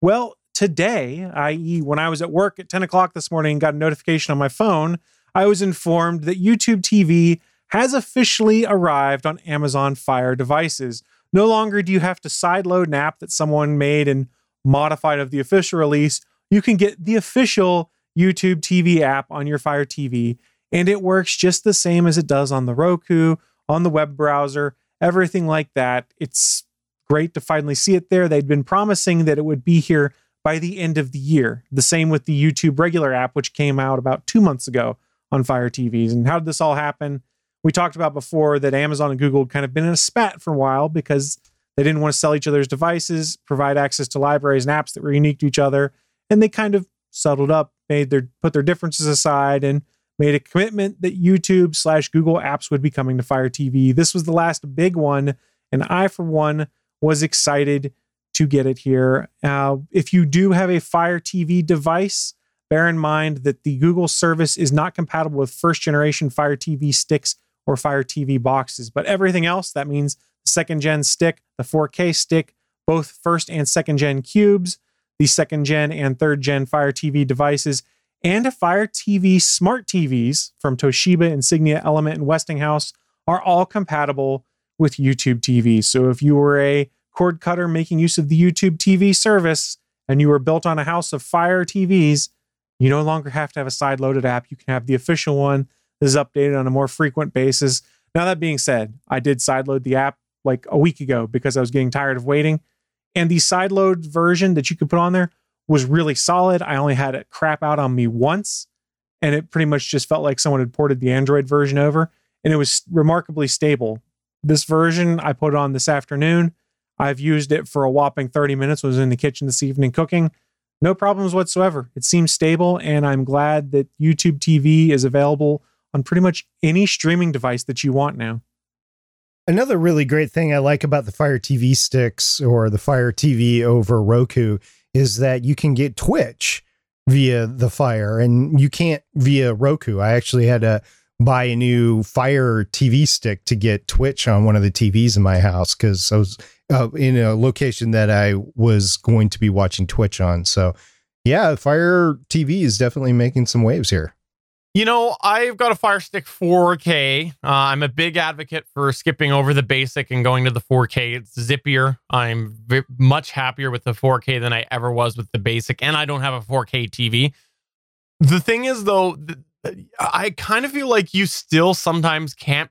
Well, today, i.e., when I was at work at 10 o'clock this morning and got a notification on my phone, I was informed that YouTube TV has officially arrived on Amazon Fire devices. No longer do you have to sideload an app that someone made and modified of the official release. You can get the official YouTube TV app on your Fire TV, and it works just the same as it does on the Roku, on the web browser, everything like that. It's great to finally see it there. They'd been promising that it would be here by the end of the year. The same with the YouTube regular app, which came out about two months ago on Fire TVs. And how did this all happen? We talked about before that Amazon and Google had kind of been in a spat for a while because they didn't want to sell each other's devices, provide access to libraries and apps that were unique to each other, and they kind of settled up, made their put their differences aside, and made a commitment that YouTube slash Google apps would be coming to Fire TV. This was the last big one, and I, for one, was excited to get it here. Uh, if you do have a Fire TV device, bear in mind that the Google service is not compatible with first generation Fire TV sticks or Fire TV boxes, but everything else, that means the second gen stick, the 4K stick, both first and second gen cubes, the second gen and third gen Fire TV devices, and a Fire TV smart TVs from Toshiba, Insignia, Element, and Westinghouse are all compatible with YouTube TV. So if you were a cord cutter making use of the YouTube TV service and you were built on a house of Fire TVs, you no longer have to have a side loaded app. You can have the official one that is updated on a more frequent basis. Now, that being said, I did sideload the app like a week ago because I was getting tired of waiting. And the sideload version that you could put on there was really solid. I only had it crap out on me once, and it pretty much just felt like someone had ported the Android version over, and it was remarkably stable. This version I put on this afternoon. I've used it for a whopping 30 minutes, was in the kitchen this evening cooking. No problems whatsoever. It seems stable, and I'm glad that YouTube TV is available on pretty much any streaming device that you want now. Another really great thing I like about the Fire TV sticks or the Fire TV over Roku is that you can get Twitch via the Fire, and you can't via Roku. I actually had to buy a new Fire TV stick to get Twitch on one of the TVs in my house because I was uh, in a location that I was going to be watching Twitch on. So, yeah, Fire TV is definitely making some waves here. You know, I've got a Fire Stick 4K. Uh, I'm a big advocate for skipping over the basic and going to the 4K. It's zippier. I'm v- much happier with the 4K than I ever was with the basic, and I don't have a 4K TV. The thing is, though, th- I kind of feel like you still sometimes can't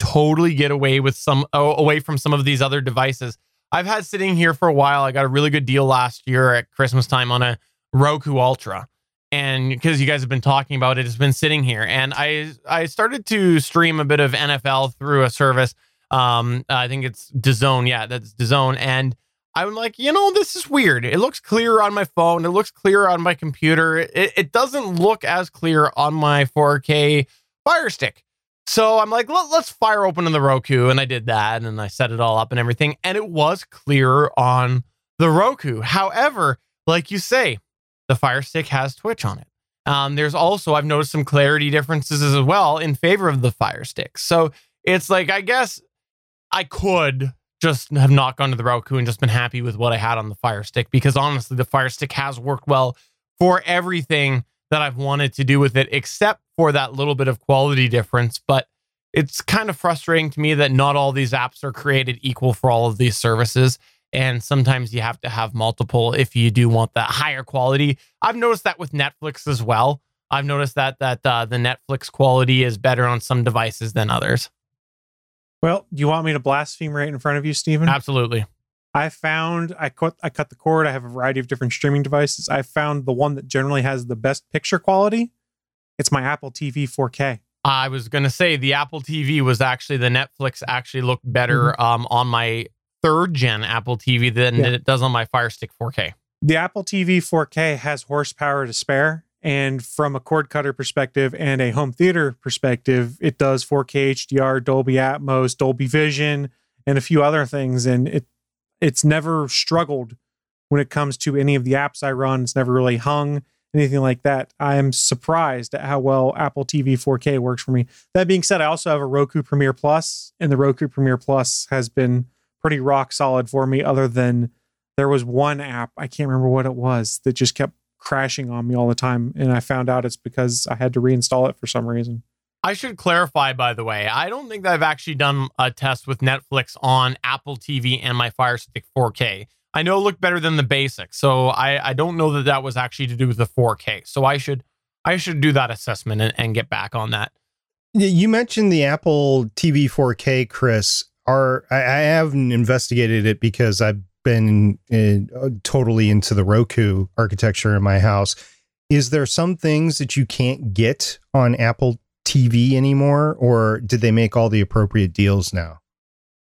totally get away with some away from some of these other devices. I've had sitting here for a while. I got a really good deal last year at Christmas time on a Roku Ultra and because you guys have been talking about it, it's been sitting here. And I I started to stream a bit of NFL through a service. Um, I think it's DAZN. Yeah, that's DAZN. And I'm like, you know, this is weird. It looks clear on my phone. It looks clear on my computer. It, it doesn't look as clear on my 4K Fire Stick. So I'm like, Let, us fire open the Roku, and I did that, and I set it all up and everything, and it was clear on the Roku. However, like you say, the Fire Stick has Twitch on it. Um, there's also I've noticed some clarity differences as well in favor of the Fire Stick. So it's like I guess I could just have not gone to the Roku and just been happy with what I had on the Fire Stick because honestly, the Fire Stick has worked well for everything that I've wanted to do with it, except for that little bit of quality difference. But it's kind of frustrating to me that not all these apps are created equal for all of these services and sometimes you have to have multiple if you do want that higher quality. I've noticed that with Netflix as well. I've noticed that that uh, the Netflix quality is better on some devices than others. Well, do you want me to blaspheme right in front of you, Stephen? Absolutely. I found I cut I cut the cord. I have a variety of different streaming devices. I found the one that generally has the best picture quality. It's my Apple TV 4K. I was going to say the Apple TV was actually the Netflix actually looked better mm-hmm. um, on my third gen Apple TV than yeah. it does on my Fire Stick 4K. The Apple TV 4K has horsepower to spare. And from a cord cutter perspective and a home theater perspective, it does 4K HDR, Dolby Atmos, Dolby Vision, and a few other things. And it it's never struggled when it comes to any of the apps I run. It's never really hung anything like that. I am surprised at how well Apple TV 4K works for me. That being said, I also have a Roku Premiere Plus, and the Roku Premiere Plus has been pretty rock solid for me, other than there was one app, I can't remember what it was, that just kept crashing on me all the time. And I found out it's because I had to reinstall it for some reason. I should clarify, by the way, I don't think that I've actually done a test with Netflix on Apple TV and my Fire Stick 4K. I know it looked better than the basic, so I, I don't know that that was actually to do with the 4K. So I should I should do that assessment and, and get back on that. You mentioned the Apple TV 4K, Chris are I, I haven't investigated it because I've been in, uh, totally into the Roku architecture in my house. Is there some things that you can't get on Apple TV anymore, or did they make all the appropriate deals now?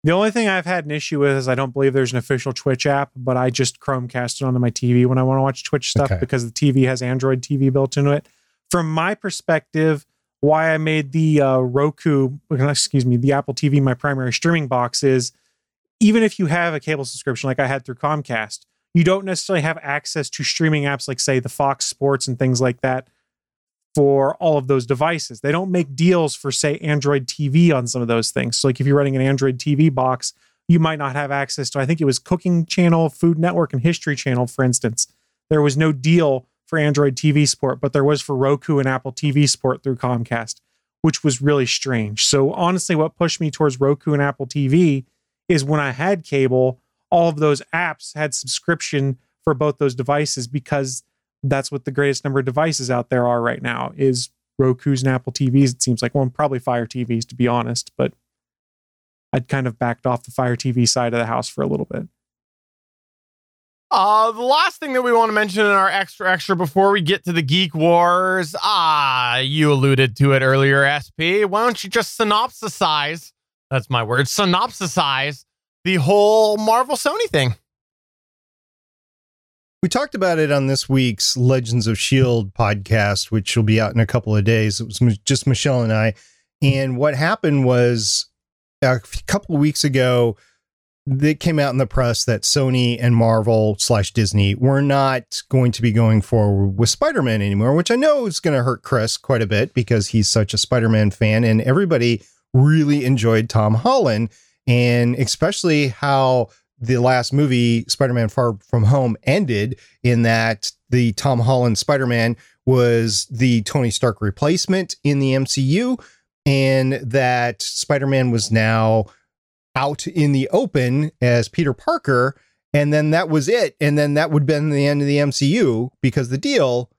The only thing I've had an issue with is I don't believe there's an official Twitch app, but I just Chromecast it onto my TV when I want to watch Twitch stuff okay. because the TV has Android TV built into it. From my perspective, why I made the uh, Roku, excuse me, the Apple TV my primary streaming box is even if you have a cable subscription like I had through Comcast, you don't necessarily have access to streaming apps like, say, the Fox Sports and things like that for all of those devices. They don't make deals for, say, Android TV on some of those things. So, like if you're running an Android TV box, you might not have access to, I think it was Cooking Channel, Food Network, and History Channel, for instance. There was no deal for Android TV support, but there was for Roku and Apple TV support through Comcast, which was really strange. So, honestly, what pushed me towards Roku and Apple TV is when I had cable, all of those apps had subscription for both those devices because that's what the greatest number of devices out there are right now is Roku's and Apple TVs. It seems like, well, probably Fire TVs to be honest, but I'd kind of backed off the Fire TV side of the house for a little bit. Uh, the last thing that we want to mention in our extra extra before we get to the Geek Wars, ah, you alluded to it earlier, SP. Why don't you just synopsisize? That's my word. Synopsisize the whole Marvel Sony thing. We talked about it on this week's Legends of Shield podcast, which will be out in a couple of days. It was just Michelle and I, and what happened was a couple of weeks ago it came out in the press that Sony and Marvel slash Disney were not going to be going forward with Spider Man anymore, which I know is going to hurt Chris quite a bit because he's such a Spider Man fan, and everybody really enjoyed Tom Holland, and especially how the last movie, Spider Man Far From Home, ended in that the Tom Holland Spider Man was the Tony Stark replacement in the MCU, and that Spider Man was now out in the open as Peter Parker. And then that was it. And then that would have been the end of the MCU because the deal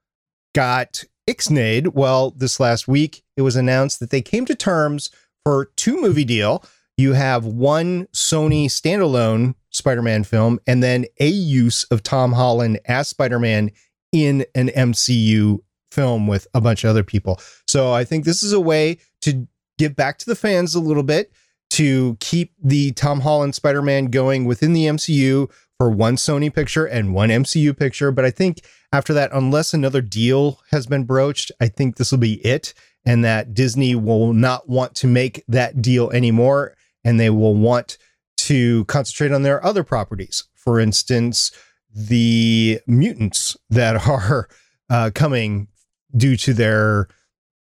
got ixnayed. Well, this last week, it was announced that they came to terms for two movie deal. You have one Sony standalone Spider Man film and then a use of Tom Holland as Spider Man in an MCU film with a bunch of other people. So I think this is a way to give back to the fans a little bit to keep the Tom Holland Spider Man going within the MCU for one Sony picture and one MCU picture. But I think after that, unless another deal has been broached, I think this will be it. And that Disney will not want to make that deal anymore. And they will want to concentrate on their other properties. For instance, the mutants that are uh, coming due to their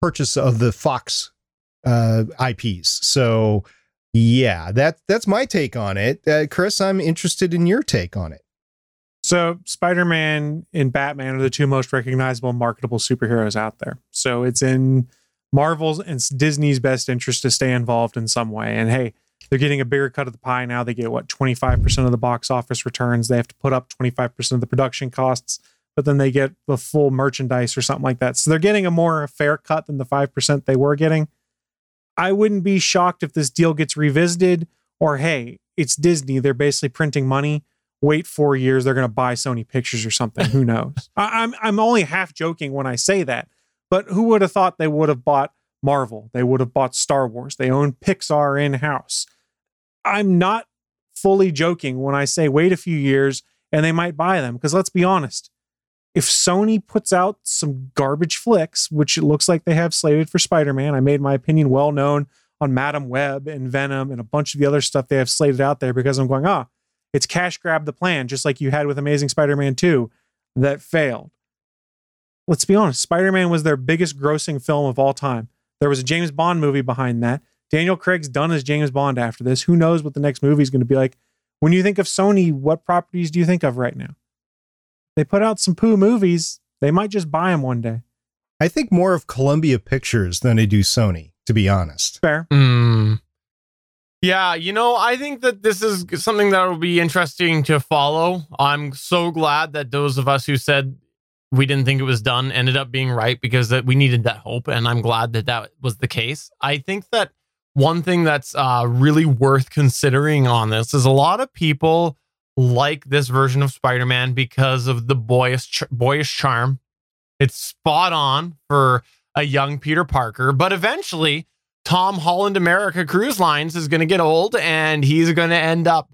purchase of the Fox uh, IPs. So yeah, that that's my take on it. Uh, Chris, I'm interested in your take on it. So, Spider Man and Batman are the two most recognizable, marketable superheroes out there. So, it's in Marvel's and Disney's best interest to stay involved in some way. And hey, they're getting a bigger cut of the pie now. They get what 25% of the box office returns. They have to put up 25% of the production costs, but then they get the full merchandise or something like that. So, they're getting a more fair cut than the 5% they were getting. I wouldn't be shocked if this deal gets revisited or hey, it's Disney. They're basically printing money. Wait four years, they're going to buy Sony Pictures or something. Who knows? I, I'm I'm only half joking when I say that, but who would have thought they would have bought Marvel? They would have bought Star Wars. They own Pixar in house. I'm not fully joking when I say wait a few years and they might buy them because let's be honest, if Sony puts out some garbage flicks, which it looks like they have slated for Spider Man, I made my opinion well known on Madame Web and Venom and a bunch of the other stuff they have slated out there because I'm going, ah, it's cash grab the plan, just like you had with Amazing Spider Man 2 that failed. Let's be honest, Spider Man was their biggest grossing film of all time. There was a James Bond movie behind that. Daniel Craig's done as James Bond after this. Who knows what the next movie is going to be like? When you think of Sony, what properties do you think of right now? They put out some poo movies, they might just buy them one day. I think more of Columbia Pictures than they do Sony, to be honest. Fair. Mm. Yeah, you know, I think that this is something that will be interesting to follow. I'm so glad that those of us who said we didn't think it was done ended up being right because that we needed that hope, and I'm glad that that was the case. I think that one thing that's uh, really worth considering on this is a lot of people like this version of Spider-Man because of the boyish boyish charm. It's spot on for a young Peter Parker, but eventually Tom Holland America Cruise Lines is going to get old and he's going to end up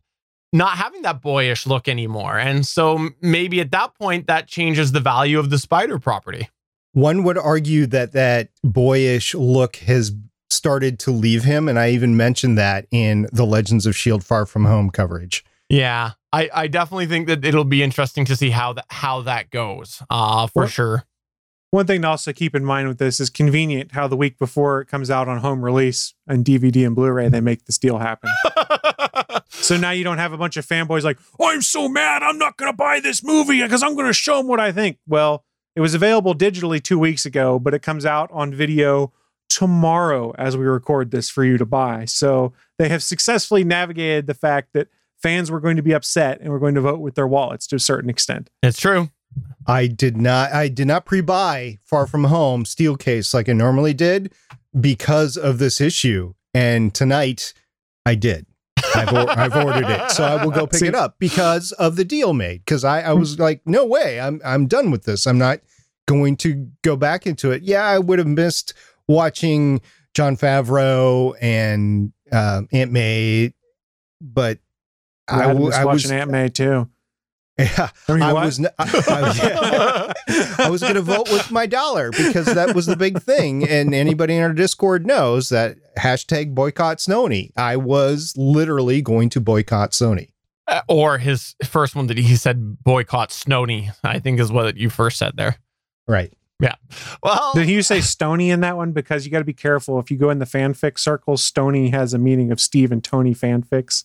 not having that boyish look anymore. And so maybe at that point that changes the value of the Spider property. One would argue that that boyish look has started to leave him and I even mentioned that in the Legends of Shield Far From Home coverage. Yeah, I, I definitely think that it'll be interesting to see how that how that goes. Uh for Well- sure. One thing to also keep in mind with this is convenient how the week before it comes out on home release and DVD and Blu ray, they make this deal happen. So now you don't have a bunch of fanboys like, oh, I'm so mad. I'm not going to buy this movie because I'm going to show them what I think. Well, it was available digitally two weeks ago, but it comes out on video tomorrow as we record this for you to buy. So they have successfully navigated the fact that fans were going to be upset and were going to vote with their wallets to a certain extent. it's true. I did not I did not pre-buy Far From Home steel case like I normally did because of this issue. And tonight I did. I've, or- I've ordered it. So I will go pick See- it up because of the deal made. Because I, I was like, no way. I'm I'm done with this. I'm not going to go back into it. Yeah, I would have missed watching Jon Favreau and um, Aunt May, but I, I w- was I was watching Aunt May too. Yeah, I mean, I what? was. n- I, I- I was going to vote with my dollar because that was the big thing. And anybody in our Discord knows that hashtag boycott Sony. I was literally going to boycott Sony. Uh, or his first one that he said boycott Snowny, I think is what you first said there. Right. Yeah. Well, Did you say Stony in that one? Because you got to be careful. If you go in the fanfic circles, Stony has a meaning of Steve and Tony fanfics.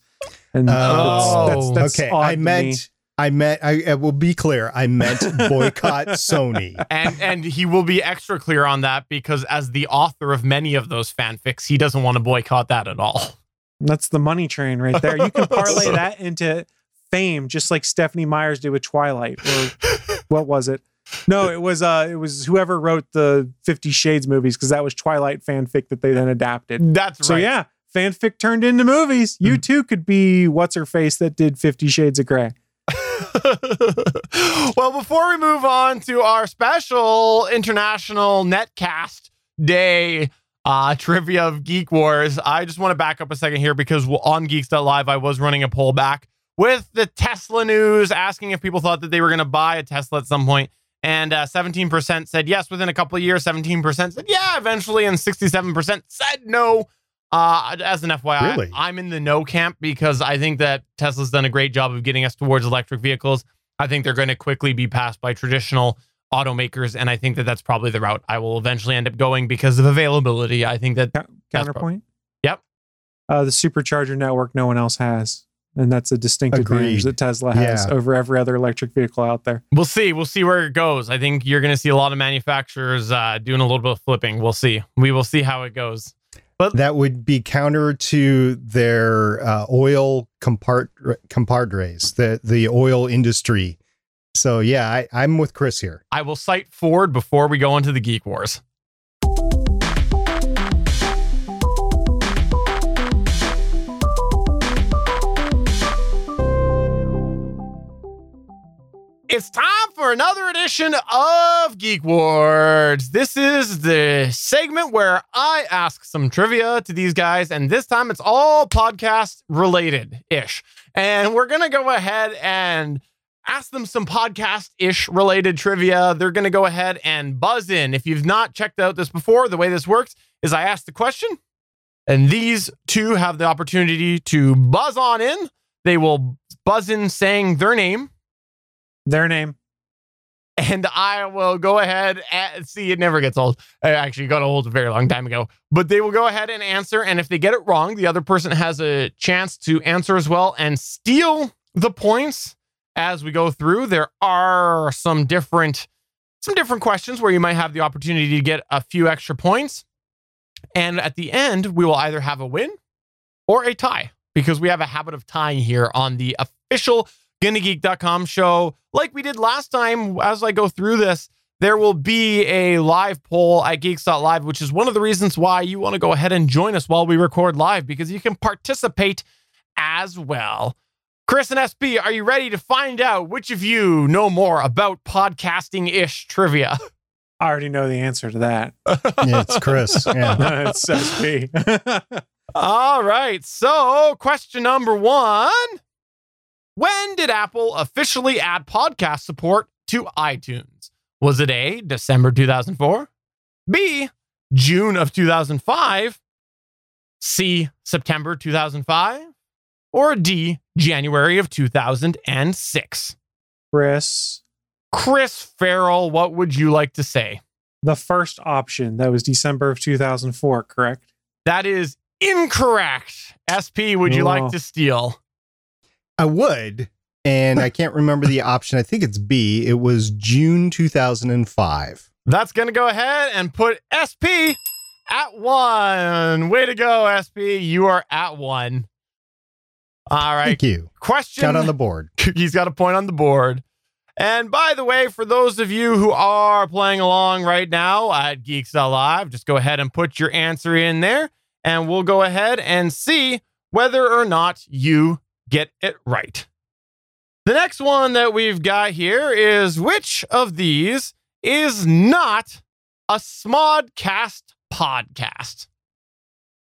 And Oh, that's, that's, that's okay. I to me. meant. I meant. I, I will be clear. I meant boycott Sony. and and he will be extra clear on that because as the author of many of those fanfics, he doesn't want to boycott that at all. That's the money train right there. You can parlay that into fame, just like Stephenie Meyers did with Twilight. Or what was it? No, it was uh, it was whoever wrote the Fifty Shades movies because that was Twilight fanfic that they then adapted. That's So yeah, fanfic turned into movies. You too could be what's her face that did Fifty Shades of Grey. well, before we move on to our special international netcast day uh, trivia of Geek Wars, I just want to back up a second here because on Geeks.live, I was running a poll back with the Tesla news asking if people thought that they were going to buy a Tesla at some point. And uh, 17% said yes within a couple of years. 17% said yeah eventually. And 67% said no. Uh, as an FYI, Really? I'm in the no camp because I think that Tesla's done a great job of getting us towards electric vehicles. I think they're going to quickly be passed by traditional automakers, and I think that that's probably the route I will eventually end up going because of availability. I think that Coun- Counterpoint. Yep. Uh, the supercharger network no one else has, and that's a distinct advantage that Tesla has Yeah. over every other electric vehicle out there. we'll see. We'll see where it goes. I think you're going to see a lot of manufacturers uh, doing a little bit of flipping. We'll see. We will see how it goes. That would be counter to their uh, oil compart- compadres, the the oil industry. So yeah, I, I'm with Chris here. I will cite Ford before we go into the Geek Wars. It's time for another edition of Geek Wars. This is the segment where I ask some trivia to these guys, and this time it's all podcast related ish. And we're going to go ahead and ask them some podcast ish related trivia. They're going to go ahead and buzz in. If you've not checked out this before, the way this works is I ask the question, and these two have the opportunity to buzz on in. They will buzz in saying their name, Their name. and I will go ahead and see. It never gets old. I actually got old a very long time ago, but they will go ahead and answer. And if they get it wrong, the other person has a chance to answer as well and steal the points as we go through. There are some different some different questions where you might have the opportunity to get a few extra points. And at the end, we will either have a win or a tie because we have a habit of tying here on the official GonnaGeek.com show. Like we did last time, as I go through this, there will be a live poll at Geeks.live, which is one of the reasons why you want to go ahead and join us while we record live because you can participate as well. Chris and SP, are you ready to find out which of you know more about podcasting ish trivia? I already know the answer to that. Yeah, it's Chris. Yeah. it's SP. All right. So, question number one When did Apple officially add podcast support to iTunes? Was it A, December 2004? B, June of 2005? C, September 2005? Or D, January of 2006? Chris, Chris Ferrell, what would you like to say? the first option that was December of 2004, correct? That is incorrect. SP, would you like Oh. to steal? I would, and I can't remember the option. I think it's B. It was June 2005. That's going to go ahead and put SP at one. Way to go, SP. You are at one. All right. Thank you. Question. Count on the board. He's got a point on the board. And by the way, for those of you who are playing along right now at Geeks Live, just go ahead and put your answer in there, and we'll go ahead and see whether or not you get it right. The next one that we've got here is which of these is not a Smodcast podcast?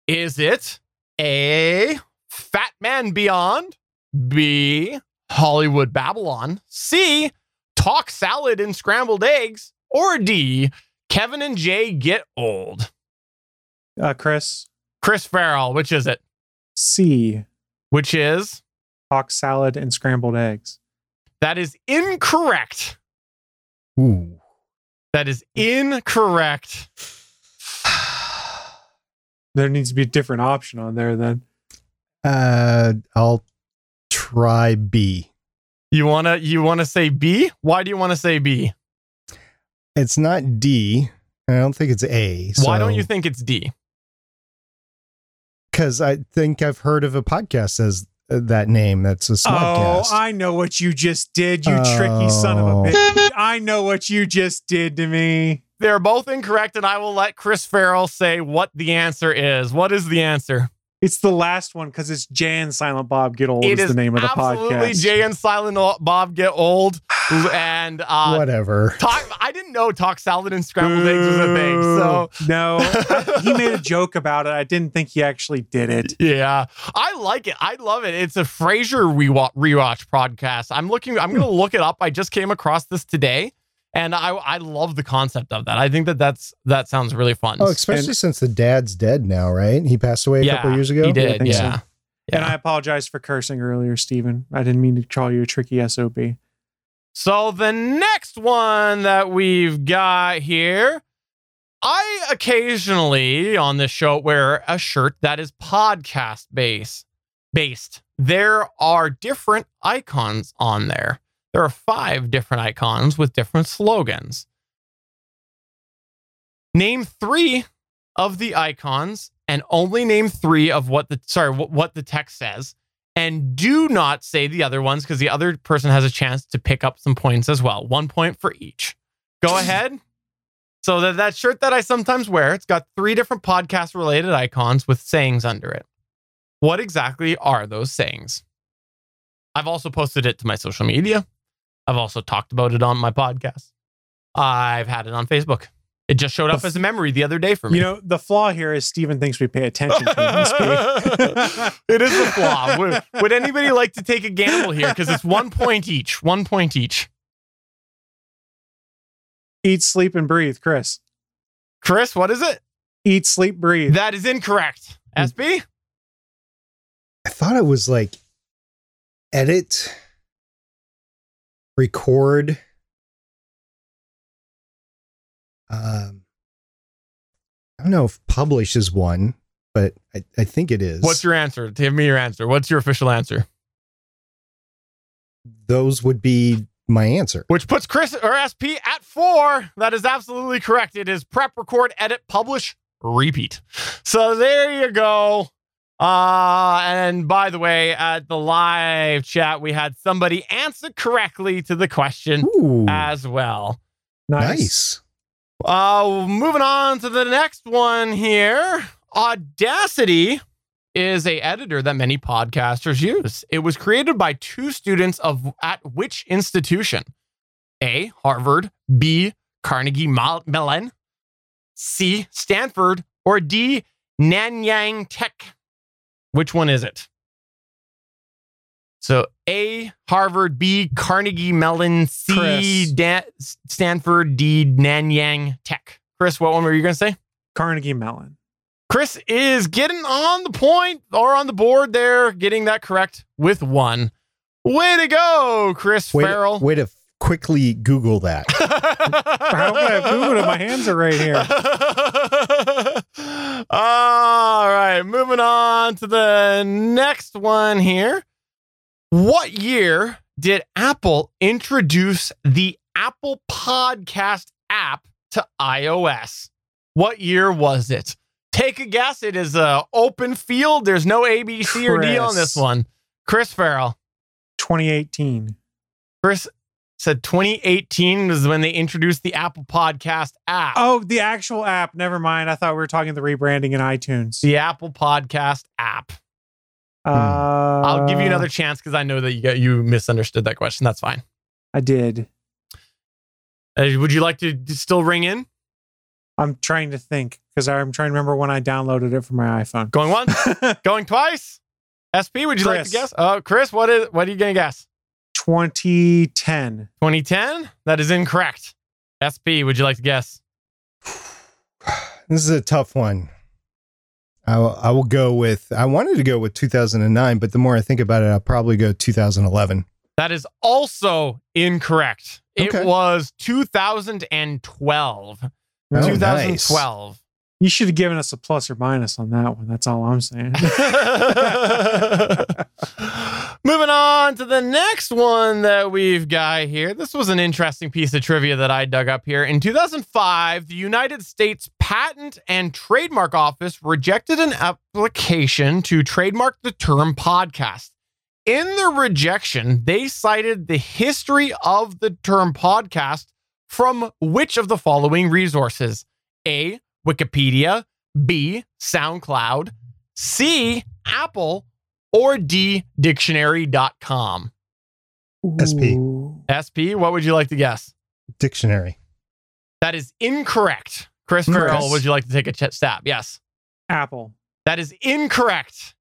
Is it A, Fat Man Beyond, B, Hollywood Babylon, C, Talk Salad and Scrambled Eggs, or D, Kevin and Jay Get Old? Uh, Chris, Chris Ferrell, which is it? C. Which is? Hawk salad and scrambled eggs. That is incorrect. Ooh. That is incorrect. There needs to be a different option on there then. Uh, I'll try B. You wanna you wanna say B? Why do you want to say B? It's not D. I don't think it's A. Why don't you think it's D? Because I think I've heard of a podcast as that name. That's a Oh, smodcast. I know what you just did, you tricky son of a Oh. bitch. I know what you just did to me. They're both incorrect, and I will let Chris Ferrell say what the answer is. What is the answer? It's the last one because it's Jay and Silent Bob Get Old It is is the name of the absolutely podcast. Jay and Silent Bob get old, and uh, Whatever. talk. I didn't know talk salad and scrambled eggs was a thing. So no, he made a joke about it. I didn't think he actually did it. yeah, I like it. I love it. It's a Frasier rewatch, rewatch podcast. I'm looking. I'm gonna look it up. I just came across this today, and I I love the concept of that. I think that that's that sounds really fun. Oh, especially since the dad's dead now, right? He passed away a couple years ago. He did. think so. Yeah. And I apologize for cursing earlier, Stephen. I didn't mean to call you a tricky SOB. So the next one that we've got here, I occasionally on this show wear a shirt that is podcast base based. There are different icons on there. There are five different icons with different slogans. Name three of the icons and only name three of what the sorry what, what the text says and do not say the other ones because the other person has a chance to pick up some points as well. One point for each. Go ahead. So that that shirt that I sometimes wear, it's got three different podcast related icons with sayings under it. What exactly are those sayings? I've also posted it to my social media. I've also talked about it on my podcast. I've had it on Facebook. It just showed up as a memory the other day for me. You know, the flaw here is Stephen thinks we pay attention to him. SP. it is a flaw. Would, would anybody like to take a gamble here? Because it's one point each. One point each. Eat, sleep, and breathe, Chris. Chris, what is it? Eat, sleep, breathe. That is incorrect. Hmm. SP? I thought it was like edit, record. Um, I don't know if publish is one, but I, I think it is. What's your answer? Give me your answer. What's your official answer? Those would be my answer. Which puts Chris or SP at four. That is absolutely correct. It is prep, record, edit, publish, repeat. So there you go. Uh, and by the way, at the live chat, we had somebody answer correctly to the question Ooh, as well. nice. Uh, moving on to the next one here. Audacity is a editor that many podcasters use. It was created by two students of at which institution? A. Harvard, B. Carnegie Mellon, C. Stanford, or D. Nanyang Tech. Which one is it? So A. Harvard, B. Carnegie Mellon, C. Chris. Dan- Stanford, D. Nanyang Tech. Chris, what one were you going to say? Carnegie Mellon. Chris is getting on the point or on the board there, getting that correct with one. Way to go, Chris Way Ferrell. to, way to quickly Google that. How can I Google it? My hands are right here. All right, moving on to the next one here. What year did Apple introduce the Apple Podcast app to iOS? What year was it? Take a guess. It is a open field. There's no ABC or D on this one. Chris Ferrell. 2018. Chris said 2018 was when they introduced the Apple Podcast app. Oh, the actual app. Never mind. I thought we were talking the rebranding in iTunes. The Apple Podcast app. Uh, I'll give you another chance because I know that you got, you misunderstood that question. That's fine. I did. Uh, would you like to still ring in? I'm trying to think because I'm trying to remember when I downloaded it from my iPhone. Going once, going twice. SP, would you like to guess? Oh, Chris, what is? What are you gonna guess? 2010. 2010? That is incorrect. SP, would you like to guess? This is a tough one. I will, I will go with. I wanted to go with 2009, but the more I think about it, I'll probably go 2011. That is also incorrect. Okay. It was 2012. Oh, 2012. You should have given us a plus or minus on that one. That's all I'm saying. Moving on to the next one that we've got here. This was an interesting piece of trivia that I dug up here. In 2005, the United States Patent and Trademark Office rejected an application to trademark the term podcast. In the rejection, they cited the history of the term podcast from which of the following resources? A. Wikipedia, B. SoundCloud, C. Apple, or D. Dictionary.com. SP. Ooh. SP, what would you like to guess? Dictionary. That is incorrect. Chris Chris. Ferrell, would you like to take a ch- stab? Yes. Apple. That is incorrect.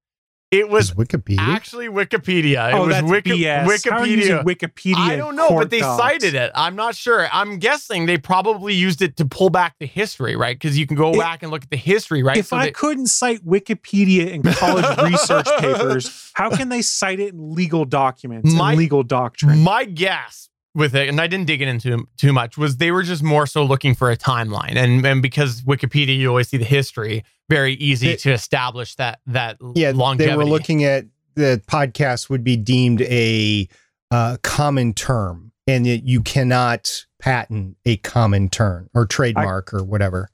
It was Is Wikipedia? actually Wikipedia. It oh, was that's Wiki- BS. How are you using Wikipedia. Wikipedia. I don't know, but they docs? cited it. I'm not sure. I'm guessing they probably used it to pull back the history, right? Because you can go If- back and look at the history, right? If So I they- couldn't cite Wikipedia in college research papers, how can they cite it in legal documents My- and legal doctrine? My guess with it, and I didn't dig it into too much, was they were just more so looking for a timeline, and and because Wikipedia, you always see the history, very easy It- to establish that that yeah, longevity. they were looking at the podcast would be deemed a uh, common term, and that you cannot patent a common term or trademark or whatever.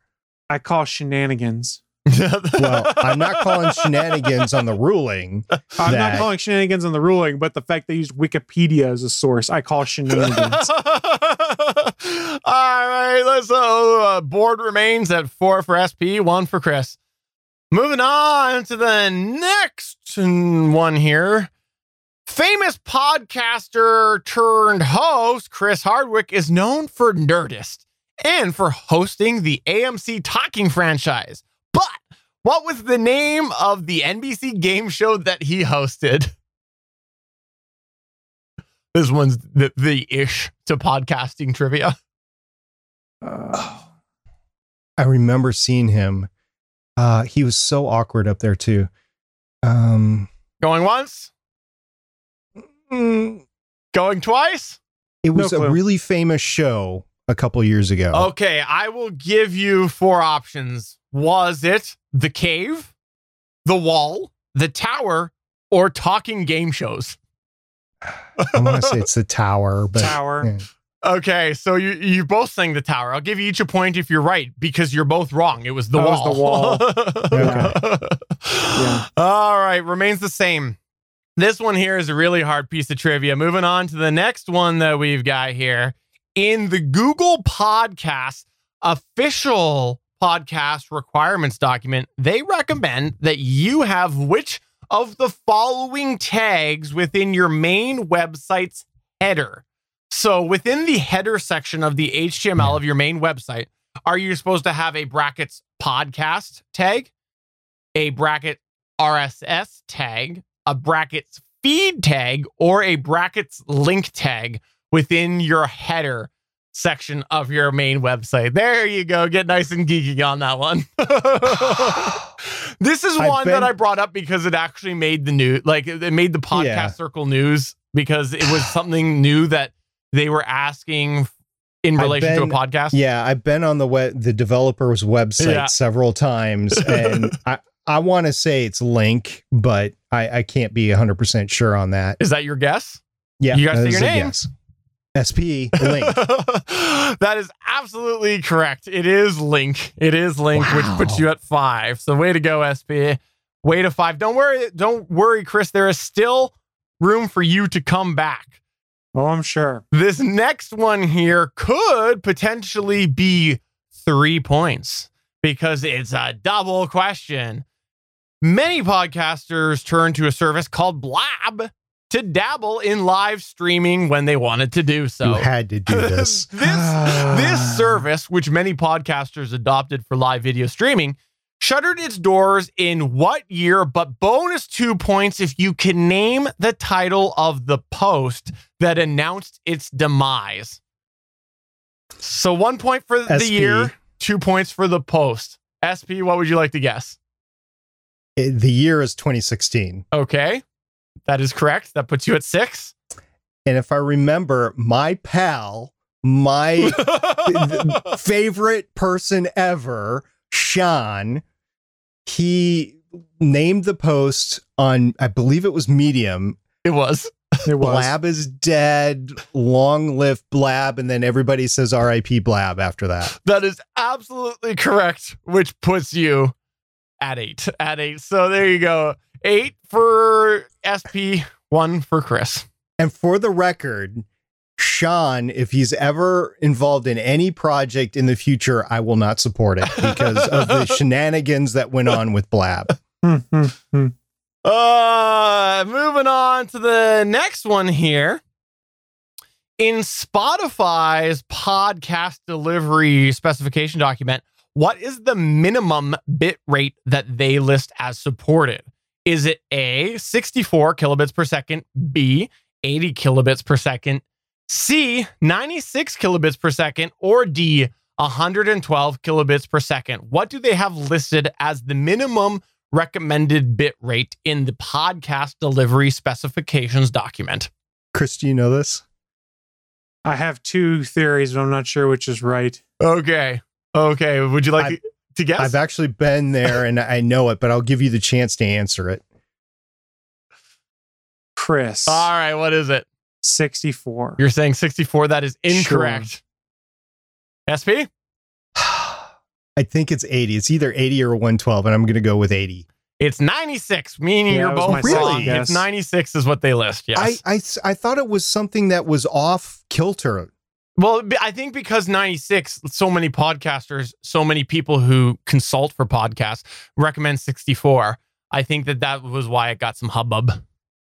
I call shenanigans. Well, I'm not calling shenanigans on the ruling. I'm That- not calling shenanigans on the ruling, but the fact they used Wikipedia as a source, I call shenanigans. All right, let's. Uh, uh, board remains at four for SP, one for Chris. Moving on to the next one here. Famous podcaster turned host Chris Hardwick is known for Nerdist and for hosting the AMC Talking franchise. But what was the name of the NBC game show that he hosted? This one's the, the ish to podcasting trivia. Uh, I remember seeing him. Uh, he was so awkward up there too. Um, Going once, mm, going twice. it No was a really famous show a couple years ago. Okay, I will give you four options. Was it the cave, the wall, the tower, or talking game shows? I want to say it's the tower, but Tower. yeah. Okay, so you you both sang the tower. I'll give you each a point if you're right because you're both wrong. It was the That was wall. the Yeah. All right, remains the same. This one here is a really hard piece of trivia. Moving on to the next one that we've got here. In the Google Podcast official podcast requirements document, they recommend that you have which of the following tags within your main website's header. So within the header section of the HTML of your main website, are you supposed to have a brackets podcast tag, a bracket RSS tag, a brackets feed tag, or a brackets link tag within your header section of your main website? There you go. Get nice and geeky on that one. this is one been- that I brought up because it actually made the news, like it it made the podcast Yeah. circle news because it was something new that they were asking in relation to a podcast. Yeah, I've been on the web, the developer's website Yeah. several times, and I I want to say it's Link, but I I can't be hundred percent sure on that. Is that your guess? Yeah, You gotta say your name. guess. SP Link. that is absolutely correct. It is Link. It is Link, which puts you at five. So way to go, SP. Way to five. Don't worry, don't worry, Chris. There is still room for you to come back. Oh, I'm sure. This next one here could potentially be three points because it's a double question. Many podcasters turn to a service called Blab to dabble in live streaming when they wanted to do so. you had to do this. this this service, which many podcasters adopted for live video streaming, shuttered its doors in what year? But bonus two points if you can name the title of the post that announced its demise. So one point for the SP. year, two points for the post. SP, what would you like to guess? It- the year is 2016. Okay. That is correct. That puts you at six. And if I remember, my pal, my favorite person ever, Sean, he named the post on, I believe it was Medium. it was. It was. Blab is dead. Long live Blab. And then everybody says RIP Blab after that. That is absolutely correct, which puts you at eight. At eight. So there you go. Eight for SP, one for Chris. And for the record, Sean, if he's ever involved in any project in the future, I will not support it because of the shenanigans that went on with Blab. Uh, moving on to the next one here. In Spotify's podcast delivery specification document, what is the minimum bit rate that they list as supported? Is it A, 64 kilobits per second, B, 80 kilobits per second, C, 96 kilobits per second, or D, 112 kilobits per second? What do they have listed as the minimum recommended bit rate in the podcast delivery specifications document. Chris, do you know this? I have two theories, but I'm not sure which is right. Okay. Okay. Would you like I've- to, to guess? I've actually been there and I know it, but I'll give you the chance to answer it. Chris, All right. What is it? 64. You're saying 64. That is incorrect. SP? I think it's 80. It's either 80 or 112, and I'm going to go with 80. It's 96, meaning Yeah, you're both really. wrong. It's 96 is what they list. Yes. I, I, I thought it was something that was off kilter. Well, I think because 96, so many podcasters, so many people who consult for podcasts recommend 64. I think that that was why it got some hubbub.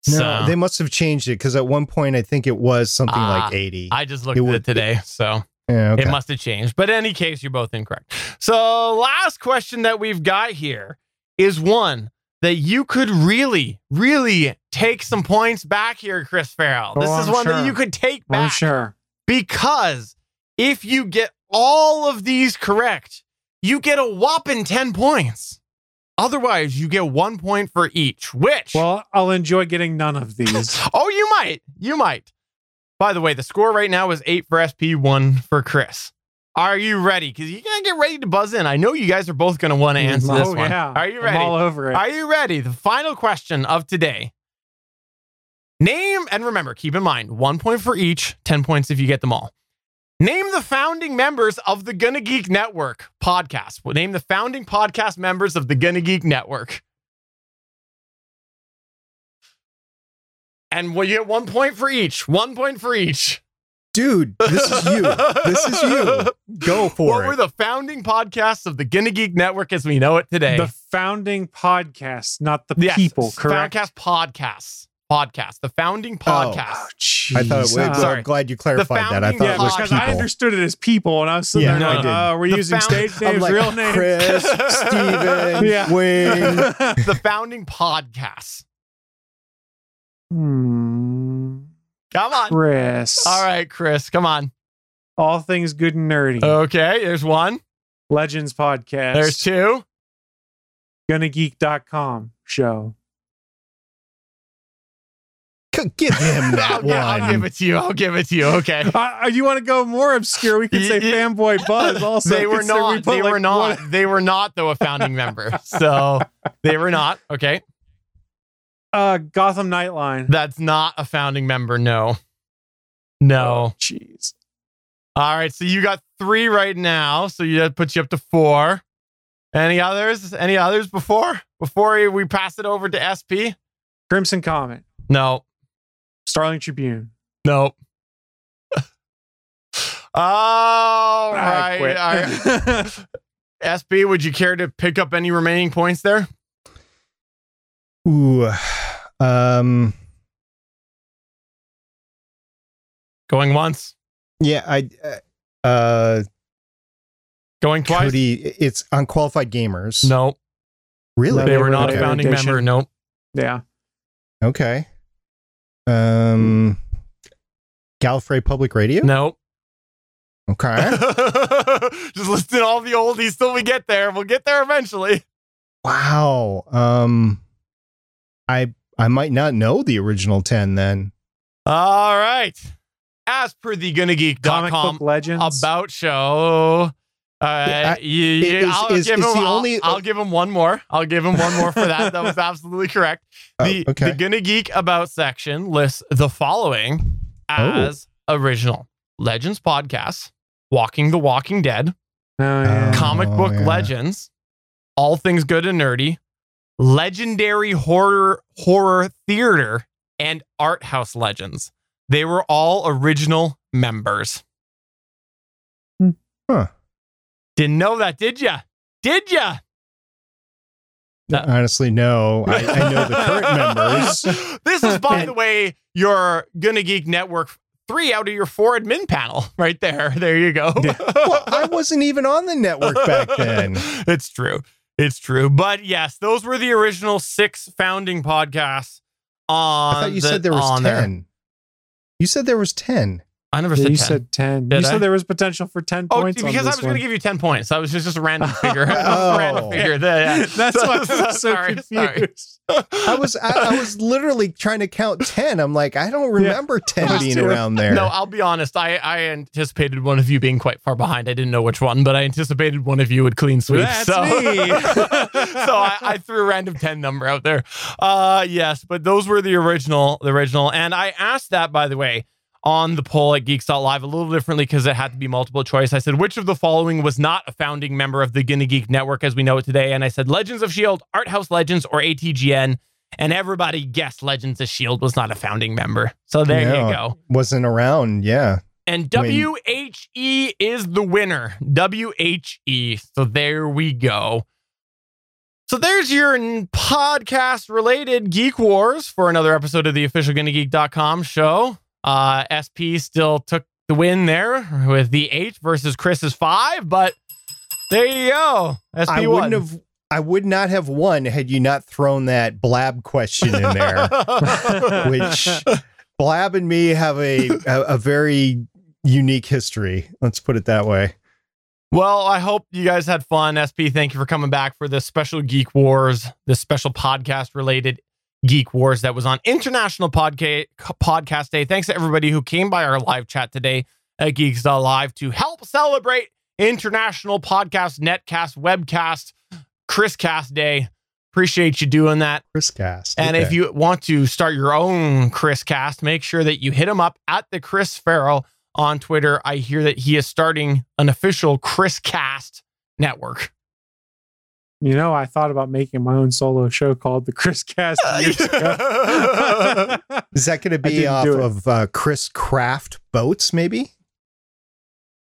No, so they must have changed it because at one point I think it was something Ah, like 80. I just looked It at would- it today. So yeah, okay. it must have changed. But in any case, you're both incorrect. So, last question that we've got here is one that you could really, really take some points back here, Chris Ferrell. Oh, this is I'm one that you could take I'm back sure. because if you get all of these correct, you get a whopping 10 points. Otherwise, you get one point for each, which, Well, I'll enjoy getting none of these. oh, you might. You might. By the way, the score right now is eight for SP, one for Chris. Are you ready? Because you gotta get ready to buzz in. I know you guys are both gonna want to mm-hmm. answer this oh, one. yeah. Are you I'm ready? all over it. Are you ready? The final question of today. Name, and remember, keep in mind, one point for each, 10 points if you get them all. Name the founding members of the Gonna Geek Network podcast. Name the founding podcast members of the Gonna Geek Network. And we'll get one point for each. One point for each. Dude, this is you. this is you. Go for it. what it. were the founding podcasts of the Gonna Geek Network as we know it today? the founding podcast, not the Yes, people, correct? Foundcast podcasts. Podcast. The founding podcast. Oh. I thought it was. Sorry. I'm glad you clarified that. I thought yeah, it was because people. I understood it as people, and I was sitting Yeah, there I going, did. uh, we're The using found- stage I'm names, like, real names. Chris, Steven, Yeah. Wayne. the founding podcasts. Hmm. Come on. Chris. All right, Chris, come on. All things good and nerdy. Okay, there's one. Legends podcast. There's two. GonnaGeek.com show. Give him that I'll, I'll give it to you. I'll give it to you. Okay. Uh, you want to go more obscure? We could say Y- y- Fanboy Buzz also. they were Consider we not. They like, were not. one- They were not though a founding member. So they were not. Okay. Uh, Gotham Nightline. That's not a founding member. No. No. Oh, Jeez. All right. So you got three right now. So you that puts you up to four. Any others? Any others before? Before we pass it over to SP? Crimson Comet. No. Starling Tribune. Nope. All I right. quit. all right. SP, would you care to pick up any remaining points there? Ooh. Um, Going once, yeah, I, uh, going twice. Cody, it's unqualified gamers. No. Really? No, They, they were were not a founding edition. member. Nope. Yeah. Okay. Um, Gallifrey Public Radio. Nope. Okay. Just listing all the oldies till we get there. We'll get there eventually. wow. Um, I I might not know the original ten then. All right. As per the Comic GonnaGeek.com book legends. about show. Uh, Yeah, I- you- you- is- I'll, is- give him, I'll- only- I'll give him one more. I'll give him one more for that. That was absolutely correct. Oh, The, okay. the Gonna Geek About section lists the following as Oh. original Legends podcasts, Walking the Walking Dead, Oh, yeah. Oh, comic book yeah. legends, all things good and nerdy, legendary horror horror theater, and art house legends. They were all original members. Hmm. Huh. Didn't know that, did ya? Did ya? Honestly, no. I, I know the current members. this is, by the way, your Gonna Geek Network three out of your four admin panel right there. There you go. Well, I wasn't even on the network back then. it's true. It's true. But yes, those were the original six founding podcasts. On I thought you the- said there was on ten. You said there was ten. I never Yeah, said you 10. said 10. Did you I? said there was potential for 10 Oh, points. because on I was going to give you 10 points. That was just, just a random figure. That was a random Oh. figure. Yeah. That's why I'm so Sorry, sorry. confused. I was I, I was literally trying to count ten. I'm like, I don't remember ten being too. around there. No, I'll be honest. I, I anticipated one of you being quite far behind. I didn't know which one, but I anticipated one of you would clean sweep. That's so me. so I, I threw a random 10 number out there. Uh yes, but those were the original, the original. And I asked that, by the way, on the poll at Geeks.live a little differently because it had to be multiple choice. I said, which of the following was not a founding member of the Gonna Geek Network as we know it today? And I said Legends of S.H.I.E.L.D., Art House Legends, or ATGN. And everybody guessed Legends of S.H.I.E.L.D. was not a founding member. So there Yeah. you go. wasn't around. Yeah. And WHE is the winner. WHE. So there we go. So there's your podcast related Geek Wars for another episode of the official GonnaGeek.com show. Uh, SP still took the win there with the eight versus Chris's five, but there you go. SP I won. wouldn't have. I would not have won had you not thrown that blab question in there. which Blab and me have a, a a very unique history. Let's put it that way. Well, I hope you guys had fun. SP, thank you for coming back for this special Geek Wars, this special podcast related Geek Wars that was on International Podca- Podcast Day. Thanks to everybody who came by our live chat today at Geeks.live to help celebrate International Podcast Netcast Webcast Chriscast Day. Appreciate you doing that. Chris Cast. And if you want to start your own Chris cast, make sure that you hit him up at the Chris Ferrell on Twitter. I hear that he is starting an official Chris Cast network. You know, I thought about making my own solo show called The Chris Cast years ago. is that going to be off of uh, Chris Craft boats? Maybe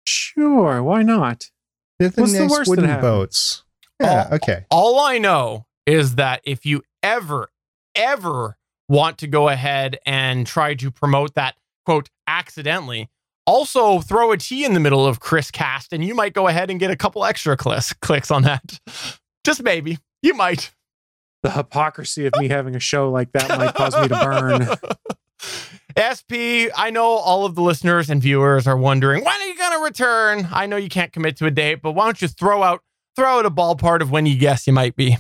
sure, why not? they're the What's the nice worst wooden happened? boats. Yeah. Oh. Okay. All I know is that if you ever, ever want to go ahead and try to promote that quote accidentally, also throw a T in the middle of Chris Cast, and you might go ahead and get a couple extra clicks clicks on that. Just maybe. You might. The hypocrisy of me having a show like that might cause me to burn. SP, I know all of the listeners and viewers are wondering when are you going to return? I know you can't commit to a date, but why don't you throw out throw out a ballpark of when you guess you might be?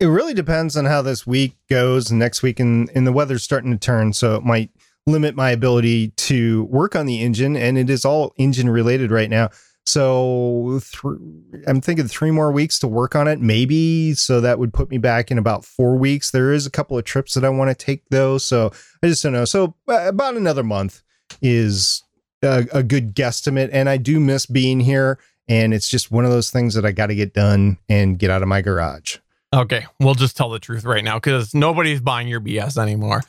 It really depends on how this week goes. Next week, and, and the weather's starting to turn, so it might limit my ability to work on the engine. And it is all engine related right now. So th- I'm thinking three more weeks to work on it, maybe. So that would put me back in about four weeks. There is a couple of trips that I want to take though, so I just don't know. So about another month is a, a good guesstimate. And I do miss being here. And it's just one of those things that I got to get done and get out of my garage. Okay, we'll just tell the truth right now because nobody's buying your BS anymore.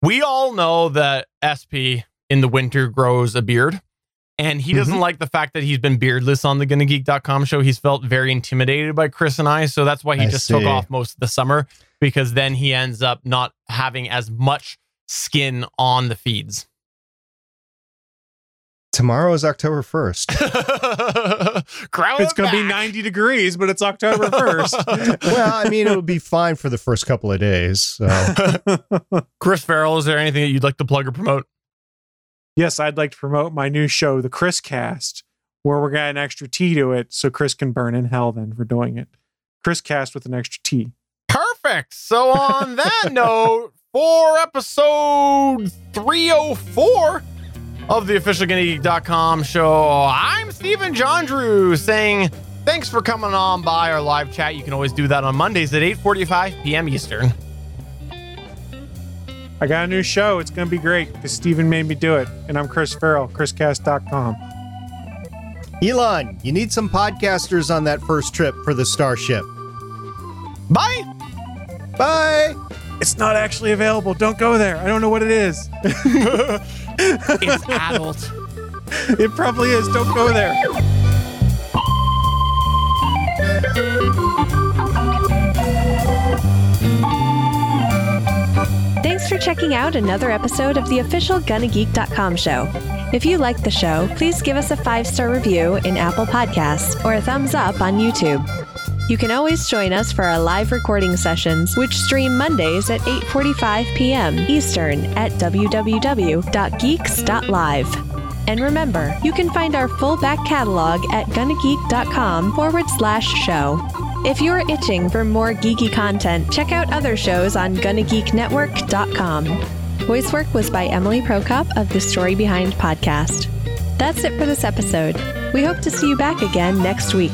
We all know that SP in the winter grows a beard, and he doesn't mm-hmm. like the fact that he's been beardless on the GonnaGeek.com show. He's felt very intimidated by Chris and I, so that's why he I just took off most of the summer because then he ends up not having as much skin on the feeds. Tomorrow is October 1st. Grow It's going to be 90 degrees, but it's October 1st. well, I mean, it would be fine for the first couple of days. So. Chris Ferrell, is there anything that you'd like to plug or promote? Yes, I'd like to promote my new show, The Chris Cast, where we're got an extra T to it so Chris can burn in hell then for doing it. Chris Cast with an extra T. Perfect. So on that note, for episode 304 of the official GonnaGeek.com show, I'm Stephen Jondrew saying thanks for coming on by our live chat. You can always do that on Mondays at 8:45 p.m. Eastern. I got a new show. It's going to be great because Steven made me do it. And I'm Chris Ferrell, chriscast.com. Elon, you need some podcasters on that first trip for the Starship. Bye. Bye. It's not actually available. Don't go there. I don't know what it is. It's adult. It probably is. Don't go there. Thanks for checking out another episode of the official GonnaGeek.com show. If you like the show, please give us a five star review in Apple Podcasts or a thumbs up on YouTube. You can always join us for our live recording sessions, which stream Mondays at 8:45 p.m. Eastern at www.geeks.live. And remember, you can find our full back catalog at gonnageek.com forward slash show. If you're itching for more geeky content, check out other shows on GonnaGeekNetwork.com. Voice work was by Emily Prokop of the Story Behind podcast. That's it for this episode. We hope to see you back again next week.